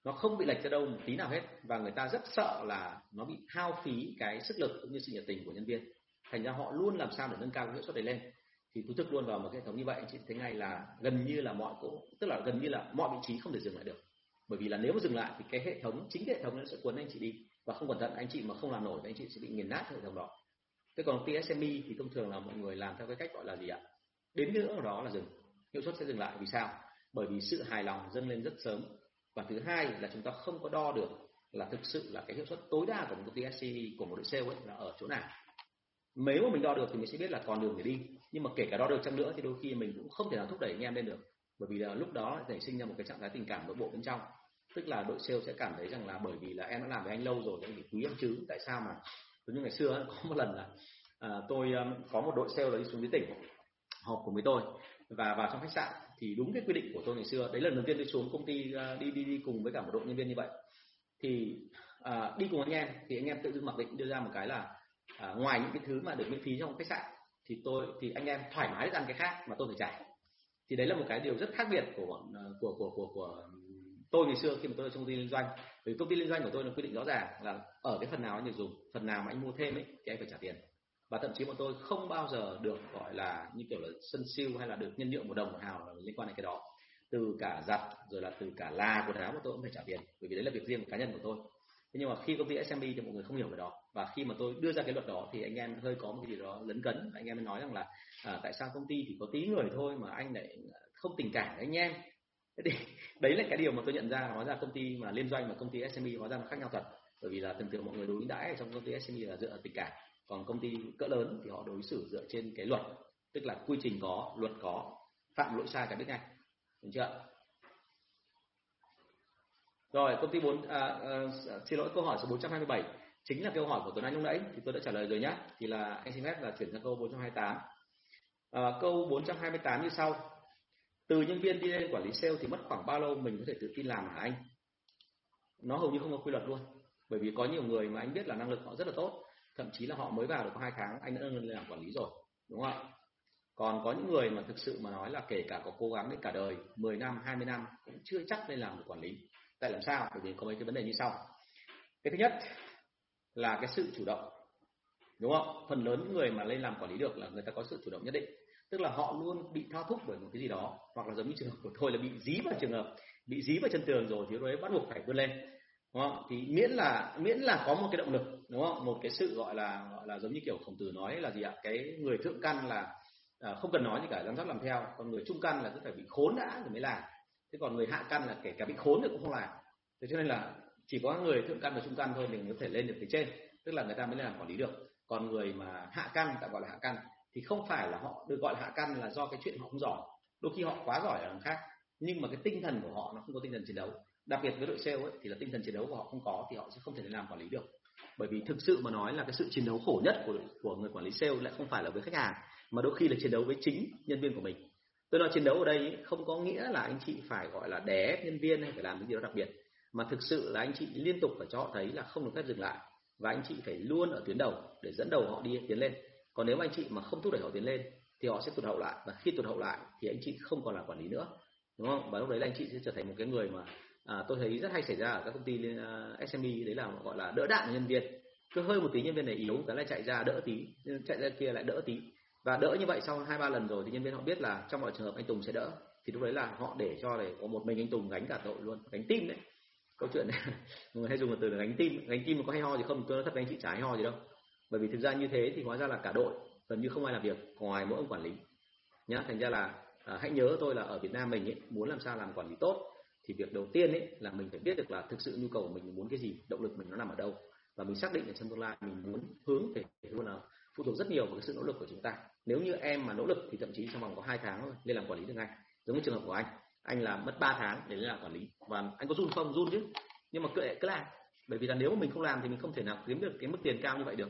Nó không bị lệch ra đâu một tí nào hết và người ta rất sợ là nó bị hao phí cái sức lực cũng như sự nhiệt tình của nhân viên. Thành ra họ luôn làm sao để nâng cao cái hiệu suất này lên. Thì thú thực luôn vào một hệ thống như vậy, chị thấy ngay là gần như là mọi cỗ, tức là gần như là mọi vị trí không thể dừng lại được. Bởi vì là nếu mà dừng lại thì cái hệ thống, chính cái hệ thống nó sẽ cuốn anh chị đi và không cẩn thận, anh chị mà không làm nổi thì anh chị sẽ bị nghiền nát hệ thống đó. Thế còn TSME thì thông thường là mọi người làm theo cái cách gọi là gì ạ? Đến cái ngưỡng đó là dừng. Hiệu suất sẽ dừng lại. Vì sao? Bởi vì sự hài lòng dâng lên rất sớm. Và thứ hai là chúng ta không có đo được là thực sự là cái hiệu suất tối đa của một công ty SCE của một đội sale ấy là ở chỗ nào. Nếu mà mình đo được thì mình sẽ biết là còn đường để đi. Nhưng mà kể cả đo được chăng nữa thì đôi khi mình cũng không thể nào thúc đẩy anh em lên được. Bởi vì là lúc đó nảy sinh ra một cái trạng thái tình cảm nội bộ bên trong tức là đội sale sẽ cảm thấy rằng là bởi vì là em đã làm với anh lâu rồi anh phải quý em chứ tại sao mà? Giống như ngày xưa có một lần là à, tôi um, có một đội sale đấy đi xuống dưới tỉnh họp cùng với tôi và vào trong khách sạn thì đúng cái quy định của tôi ngày xưa đấy lần đầu tiên tôi xuống công ty uh, đi đi đi cùng với cả một đội nhân viên như vậy. Thì à, đi cùng anh em thì anh em tự dưng mặc định đưa ra một cái là à, ngoài những cái thứ mà được miễn phí trong khách sạn thì tôi thì anh em thoải mái ăn cái khác mà tôi phải trả. Thì đấy là một cái điều rất khác biệt của ờ, của của của, của tôi ngày xưa khi mà tôi ở trong công ty liên doanh vì công ty liên doanh của tôi là quy định rõ ràng là ở cái phần nào anh được dùng phần nào mà anh mua thêm ấy thì anh phải trả tiền. Và thậm chí bọn tôi không bao giờ được gọi là như kiểu là sân siêu hay là được nhân nhượng một đồng một hào liên quan đến cái đó. Từ cả giặt rồi là từ cả là quần áo của tôi cũng phải trả tiền bởi vì đấy là việc riêng của cá nhân của tôi. Thế nhưng mà khi công ty SMB thì mọi người không hiểu về đó. Và khi mà tôi đưa ra cái luật đó thì anh em hơi có một cái gì đó lấn cấn. Anh em mới nói rằng là à, tại sao công ty chỉ có tí người thôi mà anh lại không tình cảm với anh em? Đấy là cái điều mà tôi nhận ra hóa ra công ty mà liên doanh và công ty SME hóa ra nó khác nhau thật. Bởi vì là thường thường mọi người đối đãi trong công ty SME là dựa tình cảm còn công ty cỡ lớn thì họ đối xử dựa trên cái luật tức là quy trình có luật có phạm lỗi sai cả biết ngay được chưa rồi công ty 4 à, à, xin lỗi câu hỏi số 427 chính là câu hỏi của Tuấn Anh lúc nãy thì tôi đã trả lời rồi nhé thì là anh xin phép là chuyển sang câu 428 à, câu 428 như sau từ nhân viên đi lên quản lý sale thì mất khoảng bao lâu mình có thể tự tin làm hả anh? Nó hầu như không có quy luật luôn, bởi vì có nhiều người mà anh biết là năng lực họ rất là tốt, thậm chí là họ mới vào được có hai tháng, anh đã lên làm quản lý rồi, đúng không ạ? Còn có những người mà thực sự mà nói là kể cả có cố gắng đến cả đời 10 năm 20 năm cũng chưa chắc nên làm được quản lý. Tại làm sao? Bởi vì có mấy cái vấn đề như sau. Cái thứ nhất là cái sự chủ động, đúng không? Phần lớn những người mà lên làm quản lý được là người ta có sự chủ động nhất định tức là họ luôn bị thao thúc bởi một cái gì đó hoặc là giống như trường hợp của tôi là bị dí vào trường hợp bị dí vào chân tường rồi thì lúc đấy bắt buộc phải vươn lên đúng không? Thì miễn là miễn là có một cái động lực đúng không? Một cái sự gọi là gọi là giống như kiểu khổng tử nói là gì ạ? Cái người thượng căn là à, không cần nói gì cả giám sát làm theo còn người trung căn là cứ phải bị khốn đã rồi mới làm. Thế còn người hạ căn là kể cả bị khốn thì cũng không làm. Thế cho nên là chỉ có người thượng căn và trung căn thôi mình có thể lên được phía trên tức là người ta mới làm quản lý được. Còn người mà hạ căn tạm gọi là hạ căn thì không phải là họ được gọi là hạ căn là do cái chuyện họ không giỏi. Đôi khi họ quá giỏi ở đằng khác nhưng mà cái tinh thần của họ nó không có tinh thần chiến đấu. Đặc biệt với đội sale ấy, thì là tinh thần chiến đấu của họ không có thì họ sẽ không thể làm quản lý được. Bởi vì thực sự mà nói là cái sự chiến đấu khổ nhất của của người quản lý sale lại không phải là với khách hàng mà đôi khi là chiến đấu với chính nhân viên của mình. Tôi nói chiến đấu ở đây không có nghĩa là anh chị phải gọi là đé nhân viên hay phải làm cái gì đó đặc biệt mà thực sự là anh chị liên tục phải cho họ thấy là không được phép dừng lại và anh chị phải luôn ở tuyến đầu để dẫn đầu họ đi tiến lên còn nếu anh chị mà không thúc đẩy họ tiến lên thì họ sẽ tụt hậu lại. Và khi tụt hậu lại thì anh chị không còn là quản lý nữa. Đúng không? Và lúc đấy là anh chị sẽ trở thành một cái người mà à, tôi thấy rất hay xảy ra ở các công ty à, uh, SME đấy là gọi là đỡ đạn nhân viên. Cứ hơi một tí nhân viên này yếu cái lại chạy ra đỡ tí chạy ra kia lại đỡ tí. Và đỡ như vậy sau hai ba lần rồi thì nhân viên họ biết là trong mọi trường hợp anh Tùng sẽ đỡ. Thì lúc đấy là họ để cho để có một mình anh Tùng gánh cả tội luôn gánh tim đấy. Câu chuyện này mọi người hay dùng một từ là gánh tim gánh tim có hay ho gì không? Tôi nói thật với anh chị chả hay ho gì đâu bởi vì thực ra như thế thì hóa ra là cả đội gần như không ai làm việc ngoài mỗi ông quản lý. Nhá thành ra là à, hãy nhớ tôi là ở Việt Nam mình ấy, muốn làm sao làm quản lý tốt thì việc đầu tiên ấy là mình phải biết được là thực sự nhu cầu của mình muốn cái gì động lực mình nó nằm ở đâu. Và mình xác định ở trong tương lai mình muốn hướng về luôn là phụ thuộc rất nhiều vào cái sự nỗ lực của chúng ta. Nếu như em mà nỗ lực thì thậm chí trong vòng có hai tháng thôi lên làm quản lý được ngay. Giống như trường hợp của anh anh là mất 3 tháng để lên làm quản lý. Và anh có run không? Run chứ. Nhưng mà cứ cứ làm. Bởi vì là nếu mà mình không làm thì mình không thể nào kiếm được cái mức tiền cao như vậy được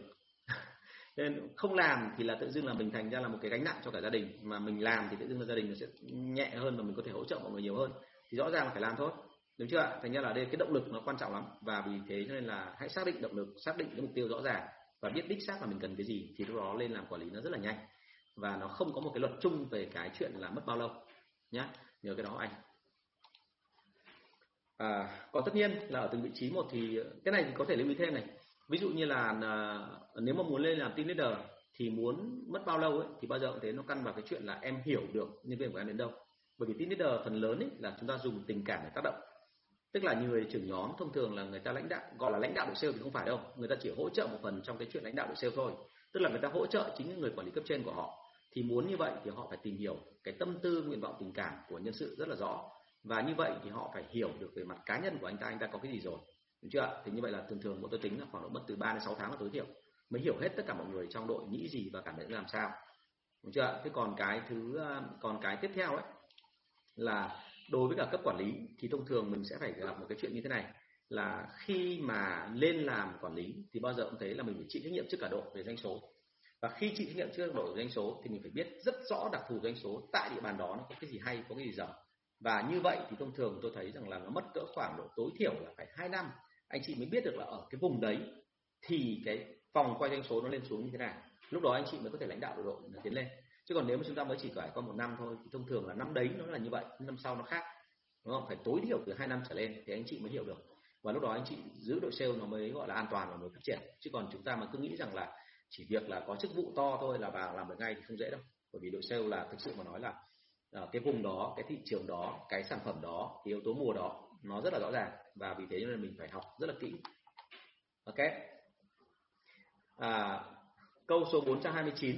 nên không làm thì là tự dưng là mình thành ra là một cái gánh nặng cho cả gia đình. Mà mình làm thì tự dưng là gia đình nó sẽ nhẹ hơn và mình có thể hỗ trợ mọi người nhiều hơn. Thì rõ ràng là phải làm thôi. Đúng chưa ạ? Thành ra là đây cái động lực nó quan trọng lắm. Và vì thế cho nên là hãy xác định động lực xác định cái mục tiêu rõ ràng và biết đích xác là mình cần cái gì thì lúc đó lên làm quản lý nó rất là nhanh. Và nó không có một cái luật chung về cái chuyện là mất bao lâu nhá. Nhớ cái đó anh. À, còn tất nhiên là ở từng vị trí một thì cái này thì có thể lưu ý thêm này ví dụ như là à, nếu mà muốn lên làm team leader thì muốn mất bao lâu ấy, thì bao giờ cũng thế, nó căn vào cái chuyện là em hiểu được nhân viên của em đến đâu. Bởi vì team leader phần lớn ấy là chúng ta dùng tình cảm để tác động. Tức là người trưởng nhóm, thông thường là người ta lãnh đạo, gọi là lãnh đạo đội sale thì không phải đâu. Người ta chỉ hỗ trợ một phần trong cái chuyện lãnh đạo đội sale thôi. Tức là người ta hỗ trợ chính những người quản lý cấp trên của họ. Thì muốn như vậy thì họ phải tìm hiểu cái tâm tư, nguyện vọng, tình cảm của nhân sự rất là rõ. Và như vậy thì họ phải hiểu được về mặt cá nhân của anh ta anh ta có cái gì rồi đúng chưa ạ? Thì như vậy là thường thường bọn tôi tính là khoảng độ mất từ 3 đến 6 tháng là tối thiểu. Mới hiểu hết tất cả mọi người trong đội nghĩ gì và cảm nhận làm sao. Đúng chưa ạ? Thế còn cái thứ ờ, còn cái tiếp theo ấy, là đối với cả cấp quản lý, thì thông thường mình sẽ phải gặp một cái chuyện như thế này. Là khi mà lên làm quản lý, thì bao giờ cũng thấy là mình phải chịu trách nhiệm trước cả đội về doanh số. Và khi chịu trách nhiệm trước đội doanh số, thì mình phải biết rất rõ đặc thù doanh số tại địa bàn đó nó có cái gì hay, có cái gì dở. Và như vậy thì thông thường tôi thấy rằng là nó mất cỡ khoảng độ tối thiểu là phải hai năm anh chị mới biết được là ở cái vùng đấy thì cái vòng quay doanh số nó lên xuống như thế nào. Lúc đó anh chị mới có thể lãnh đạo đội nó tiến lên. Chứ còn nếu mà chúng ta mới chỉ trải qua một năm thôi, thì thông thường là năm đấy nó là như vậy, năm sau nó khác, đúng không? Phải tối thiểu từ hai năm trở lên thì anh chị mới hiểu được. Và lúc đó anh chị giữ đội sale nó mới gọi là an toàn và mới phát triển. Chứ còn chúng ta mà cứ nghĩ rằng là chỉ việc là có chức vụ to thôi là vào làm được ngay thì không dễ đâu. Bởi vì đội sale là thực sự mà nói là ờ, cái vùng đó, cái thị trường đó, cái sản phẩm đó, cái yếu tố mùa đó nó rất là rõ ràng. Và vì thế nên mình phải học rất là kỹ. Ok. À, câu số 429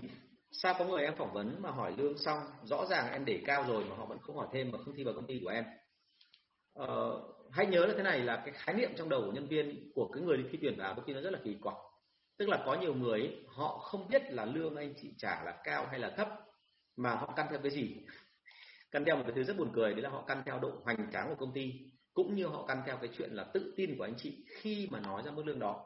sao có người em phỏng vấn mà hỏi lương xong rõ ràng em để cao rồi mà họ vẫn không hỏi thêm mà không thi vào công ty của em? Ờ, hãy nhớ là thế này là cái khái niệm trong đầu của nhân viên của cái người đi thi tuyển vào đôi khi nó rất là kỳ quặc. Tức là có nhiều người ấy, họ không biết là lương anh chị trả là cao hay là thấp mà họ căn theo cái gì? Căn theo một cái thứ rất buồn cười đấy là họ căn theo độ hoành tráng của công ty cũng như họ căn theo cái chuyện là tự tin của anh chị khi mà nói ra mức lương đó.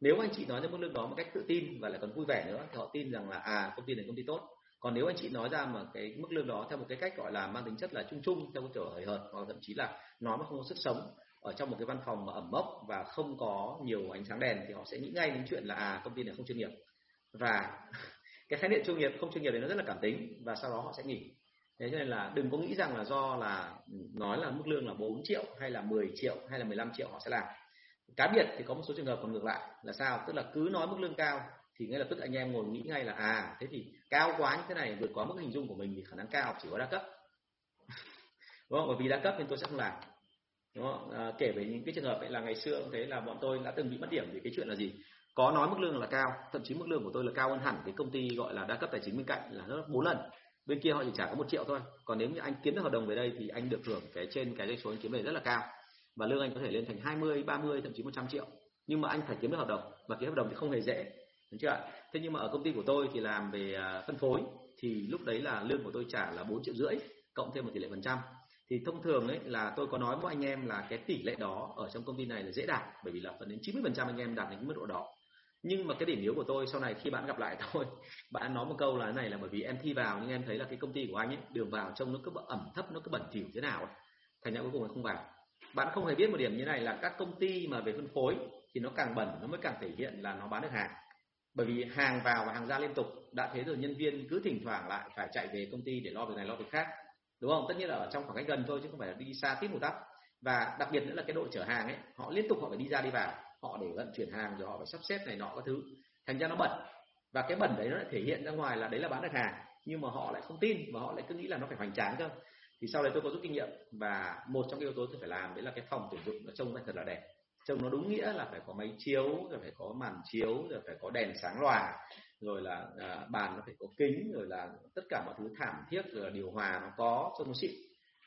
Nếu anh chị nói ra mức lương đó một cách tự tin và lại còn vui vẻ nữa, thì họ tin rằng là à công ty này công ty tốt. Còn nếu anh chị nói ra mà cái mức lương đó theo một cái cách gọi là mang tính chất là chung chung, theo cái kiểu hời hợt, hoặc thậm chí là nói mà không có sức sống ở trong một cái văn phòng mà ẩm mốc và không có nhiều ánh sáng đèn, thì họ sẽ nghĩ ngay đến chuyện là à công ty này không chuyên nghiệp. Và cái khái niệm chuyên nghiệp, không chuyên nghiệp đấy nó rất là cảm tính và sau đó họ sẽ nghỉ thế cho nên là đừng có nghĩ rằng là do là nói là mức lương là 4 triệu hay là 10 triệu hay là 15 triệu họ sẽ làm. Cá biệt thì có một số trường hợp còn ngược lại là sao? Tức là cứ nói mức lương cao thì ngay lập tức anh em ngồi nghĩ ngay là à thế thì cao quá như thế này vượt quá mức hình dung của mình thì khả năng cao chỉ có đa cấp. Đúng không? Bởi vì đa cấp nên tôi sẽ không làm. Đúng không? À, kể về những cái trường hợp ấy là ngày xưa thế là bọn tôi đã từng bị mất điểm vì cái chuyện là gì? Có nói mức lương là cao thậm chí mức lương của tôi là cao hơn hẳn cái công ty gọi là đa cấp tài chính bên cạnh là gấp bốn lần bên kia họ chỉ trả có một triệu thôi. Còn nếu như anh kiếm được hợp đồng về đây thì anh được hưởng cái trên cái doanh số anh kiếm về rất là cao. Và lương anh có thể lên thành 20, 30 thậm chí 100 triệu. Nhưng mà anh phải kiếm được hợp đồng. Và kiếm hợp đồng thì không hề dễ. Đúng chưa ạ? Thế nhưng mà ở công ty của tôi thì làm về à, phân phối thì lúc đấy là lương của tôi trả là 4 triệu rưỡi cộng thêm một tỷ lệ phần trăm. Thì thông thường ấy là tôi có nói với anh em là cái tỷ lệ đó ở trong công ty này là dễ đạt bởi vì là phần đến 90 phần trăm anh em đạt đến cái mức độ đó nhưng mà cái điểm yếu của tôi sau này khi bạn gặp lại tôi, bạn nói một câu là thế này là bởi vì em thi vào nhưng em thấy là cái công ty của anh ấy, đường vào trông nó cứ ẩm thấp, nó cứ bẩn thỉu thế nào ấy. thành ra cuối cùng là không vào. Bạn không hề biết một điểm như này là các công ty mà về phân phối thì nó càng bẩn, nó mới càng thể hiện là nó bán được hàng. Bởi vì hàng vào và hàng ra liên tục, đã thế rồi nhân viên cứ thỉnh thoảng lại phải chạy về công ty để lo việc này, lo việc khác. Đúng không? Tất nhiên là ở trong khoảng cách gần thôi chứ không phải là đi xa tít một tắp và đặc biệt nữa là cái đội chở hàng ấy, họ liên tục họ phải đi ra đi vào họ để vận chuyển hàng rồi họ phải sắp xếp này nọ các thứ. Thành ra nó bẩn. Và cái bẩn đấy nó lại thể hiện ra ngoài là đấy là bán được hàng nhưng mà họ lại không tin và họ lại cứ nghĩ là nó phải hoành tráng cơ. Thì sau đấy tôi có rút kinh nghiệm và một trong cái yếu tố tôi phải làm đấy là cái phòng tuyển dụng nó trông phải thật là đẹp. Trông nó đúng nghĩa là phải có máy chiếu rồi phải có màn chiếu rồi phải có đèn sáng lòa rồi là à, bàn nó phải có kính rồi là tất cả mọi thứ thảm thiết rồi là điều hòa nó có trông nó xịn.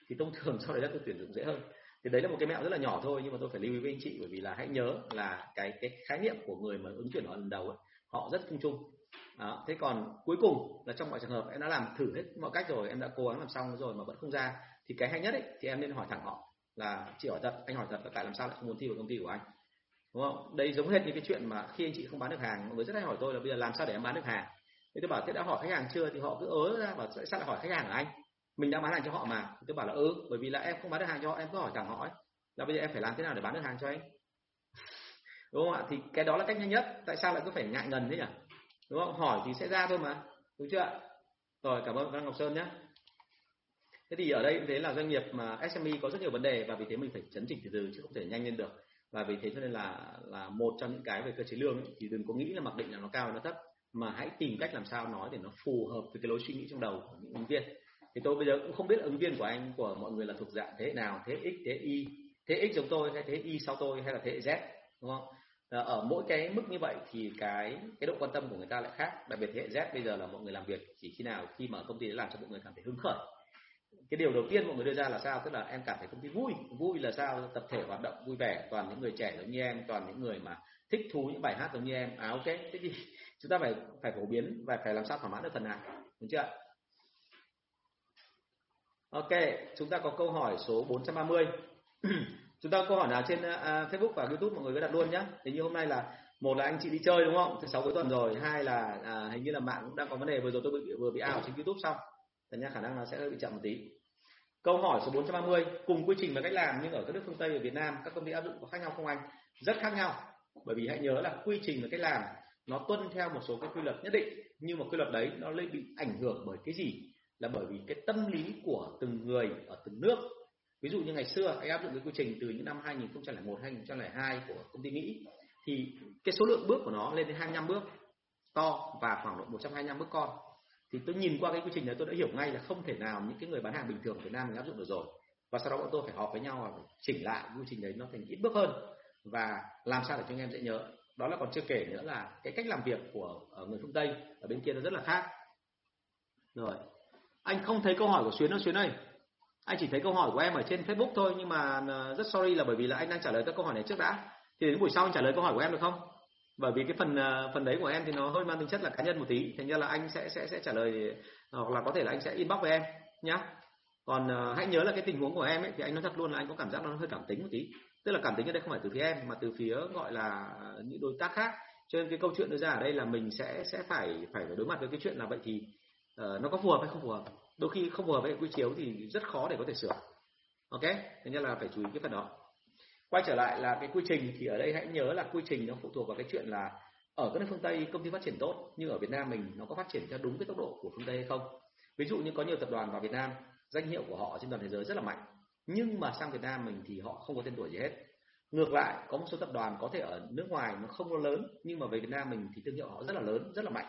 Thì thông thường sau đấy là tôi tuyển dụng dễ hơn thì đấy là một cái mẹo rất là nhỏ thôi nhưng mà tôi phải lưu ý với anh chị bởi vì là hãy nhớ là cái cái khái niệm của người mà ứng tuyển ở lần đầu ấy, họ rất chung chung. Đó. thế còn cuối cùng là trong mọi trường hợp em đã làm thử hết mọi cách rồi em đã cố gắng làm xong rồi mà vẫn không ra thì cái hay nhất ấy, thì em nên hỏi thẳng họ là chị hỏi thật anh hỏi thật là tại làm sao lại không muốn thi vào công ty của anh? Đúng không? Đây giống hết như cái chuyện mà khi anh chị không bán được hàng mọi người rất hay hỏi tôi là bây giờ làm sao để em bán được hàng? Thế tôi bảo thế đã hỏi khách hàng chưa? Thì họ cứ ớ ra và sẽ sao lại hỏi khách hàng của anh? Mình đã bán hàng cho họ mà. Tôi bảo là ừ bởi vì là em không bán được hàng cho họ em cứ hỏi thẳng họ ấy là bây giờ em phải làm thế nào để bán được hàng cho anh? Đúng không ạ? Thì cái đó là cách nhanh nhất. Tại sao lại cứ phải ngại ngần thế nhỉ? Đúng không? Hỏi thì sẽ ra thôi mà. Đúng chưa ạ? Rồi cảm ơn Văn Ngọc Sơn nhé. Thế thì ở đây thế là doanh nghiệp mà SME có rất nhiều vấn đề và vì thế mình phải chấn chỉnh từ từ chứ không thể nhanh lên được. Và vì thế cho nên là là một trong những cái về cơ chế lương ấy, thì đừng có nghĩ là mặc định là nó cao hay nó thấp mà hãy tìm cách làm sao nói để nó phù hợp với cái lối suy nghĩ trong đầu của những ứng viên thì tôi bây giờ cũng không biết ứng viên của anh, của mọi người là thuộc dạng thế hệ nào, thế x, thế y. Thế x giống tôi hay thế y sau tôi hay là thế z, đúng không? Ờ, ở mỗi cái mức như vậy thì cái cái độ quan tâm của người ta lại khác. Đặc biệt thế hệ z bây giờ là mọi người làm việc chỉ khi nào khi mà công ty làm cho mọi người cảm thấy hứng khởi. Cái điều đầu tiên mọi người đưa ra là sao? Tức là em cảm thấy công ty vui. Vui là sao? Tập thể hoạt động vui vẻ, toàn những người trẻ giống như em, toàn những người mà thích thú những bài hát giống như em. À ok. Thế thì chúng ta phải phải phổ biến và phải làm sao thỏa mãn được phần nào, đúng chưa ok chúng ta có câu hỏi số 430 chúng ta có câu hỏi nào trên uh, Facebook và YouTube mọi người cứ đặt luôn nhé thì như hôm nay là một là anh chị đi chơi đúng không? Thứ sáu cuối tuần rồi. Hai là à, hình như là mạng cũng đang có vấn đề vừa rồi tôi bị vừa bị ảo trên YouTube xong. Thành ra khả năng nó sẽ hơi bị chậm một tí. Câu hỏi số 430 cùng quy trình và cách làm nhưng ở các nước phương Tây và Việt Nam các công ty áp dụng có khác nhau không anh? Rất khác nhau. Bởi vì hãy nhớ là quy trình và cách làm nó tuân theo một số các quy luật nhất định. Nhưng mà quy luật đấy nó lại bị ảnh hưởng bởi cái gì? Là bởi vì cái tâm lý của từng người ở từng nước. Ví dụ như ngày xưa, anh áp dụng cái quy trình từ những năm 2001 2002 của công ty Mỹ, thì cái số lượng bước của nó lên đến 25 bước, to và khoảng độ 125 bước con. Thì tôi nhìn qua cái quy trình đấy tôi đã hiểu ngay là không thể nào những cái người bán hàng bình thường Việt Nam mình áp dụng được rồi. Và sau đó bọn tôi phải họp với nhau và chỉnh lại quy trình đấy nó thành ít bước hơn và làm sao để cho anh em dễ nhớ. Đó là còn chưa kể nữa là cái cách làm việc của người phương Tây ở bên kia nó rất là khác. Rồi anh không thấy câu hỏi của Xuyến đâu Xuyến ơi. Anh chỉ thấy câu hỏi của em ở trên Facebook thôi nhưng mà ờ, rất sorry là bởi vì là anh đang trả lời các câu hỏi này trước đã. Thì đến buổi sau anh trả lời câu hỏi của em được không? Bởi vì cái phần ờ, phần đấy của em thì nó hơi mang tính chất là cá nhân một tí. Thành ra là anh sẽ sẽ sẽ trả lời ờ, hoặc là có thể là anh sẽ inbox với em nhá. Còn uh, hãy nhớ là cái tình huống của em ấy thì anh nói thật luôn là anh có cảm giác nó hơi cảm tính một tí. Tức là cảm tính ở đây không phải từ phía em mà từ phía gọi là những đối tác khác. Cho nên cái câu chuyện đưa ra ở đây là mình sẽ sẽ phải phải đối mặt với cái chuyện là vậy thì uh, nó có phù hợp hay không phù hợp? Đôi khi không phù hợp với quy chiếu thì rất khó để có thể sửa. Ok? Thế nên là phải chú ý cái phần đó. Quay trở lại là cái quy trình thì ở đây hãy nhớ là quy trình nó phụ thuộc vào cái chuyện là ở các nước phương Tây công ty phát triển tốt nhưng ở Việt Nam mình nó có phát triển theo đúng cái tốc độ của phương Tây hay không? Ví dụ như có nhiều tập đoàn vào Việt Nam danh hiệu của họ trên toàn thế giới rất là mạnh nhưng mà sang Việt Nam mình thì họ không có tên tuổi gì hết. Ngược lại có một số tập đoàn có thể ở nước ngoài nó không có lớn nhưng mà về Việt Nam mình thì thương hiệu họ rất là lớn rất là mạnh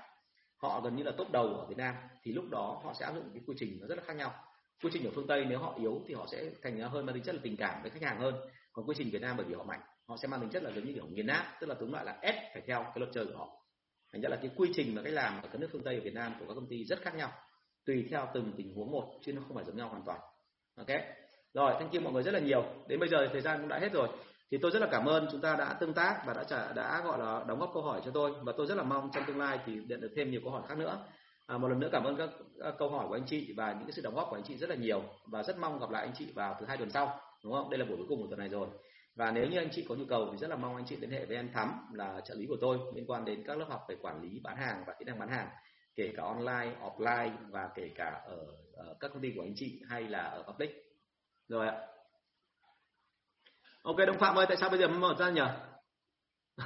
họ gần như là top đầu ở Việt Nam, thì lúc đó họ sẽ áp dụng cái quy trình nó rất là khác nhau. Quy trình ở phương Tây nếu họ yếu thì họ sẽ thành ra hơn mang tính chất là tình cảm với khách hàng hơn. Còn quy trình Việt Nam bởi vì họ mạnh, họ sẽ mang tính chất là giống như kiểu nghiền nát, tức là tóm lại là ép phải theo cái luật chơi của họ. Thành ra là cái quy trình và cách làm ở các nước phương Tây ở Việt Nam của các công ty rất khác nhau, tùy theo từng tình huống một, chứ nó không phải giống nhau hoàn toàn. Ok? Rồi, thank you mọi người rất là nhiều. Đến bây giờ thì thời gian cũng đã hết rồi thì tôi rất là cảm ơn chúng ta đã tương tác và đã trả đã gọi là đóng góp câu hỏi cho tôi. Và tôi rất là mong trong tương lai thì nhận được thêm nhiều câu hỏi khác nữa. À, một lần nữa cảm ơn các, các câu hỏi của anh chị và những cái sự đóng góp của anh chị rất là nhiều. Và rất mong gặp lại anh chị vào thứ hai tuần sau đúng không? Đây là buổi cuối cùng của tuần này rồi. Và nếu như anh chị có nhu cầu thì rất là mong anh chị liên hệ với em Thắm là trợ lý của tôi liên quan đến các lớp học về quản lý bán hàng và kỹ năng bán hàng kể cả online offline và kể cả ở, ở các công ty của anh chị hay là ở public. Rồi ạ ok đông phạm ơi tại sao bây giờ mới mở ra nhỉ?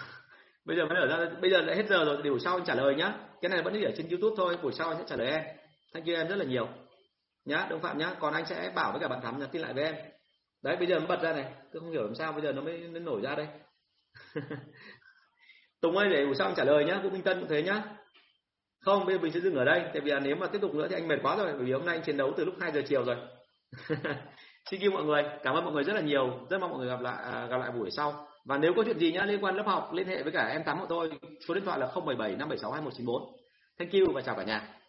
Bây giờ mới mở ra bây giờ lại hết giờ rồi thì buổi sau anh trả lời nhá. Cái này vẫn ở trên youtube thôi buổi sau anh sẽ trả lời em. Thank you em rất là nhiều. Nhá đông phạm nhá còn anh sẽ bảo với cả bạn thắm nhắn tin lại với em. Đấy bây giờ nó bật ra này tôi không hiểu làm sao bây giờ nó mới, nó nổi ra đây. Tùng ơi để buổi sau anh trả lời nhá vũ minh tân cũng thế nhá. Không bây giờ mình sẽ dừng ở đây tại vì là nếu mà tiếp tục nữa thì anh mệt quá rồi bởi vì hôm nay anh chiến đấu từ lúc 2 giờ chiều rồi. xin yêu mọi người cảm ơn mọi người rất là nhiều. Rất mong mọi người gặp lại à, gặp lại buổi sau. Và nếu có chuyện gì nhá liên quan lớp học liên hệ với cả em tám của tôi số điện thoại là 077 576 2194 thank you và chào cả nhà.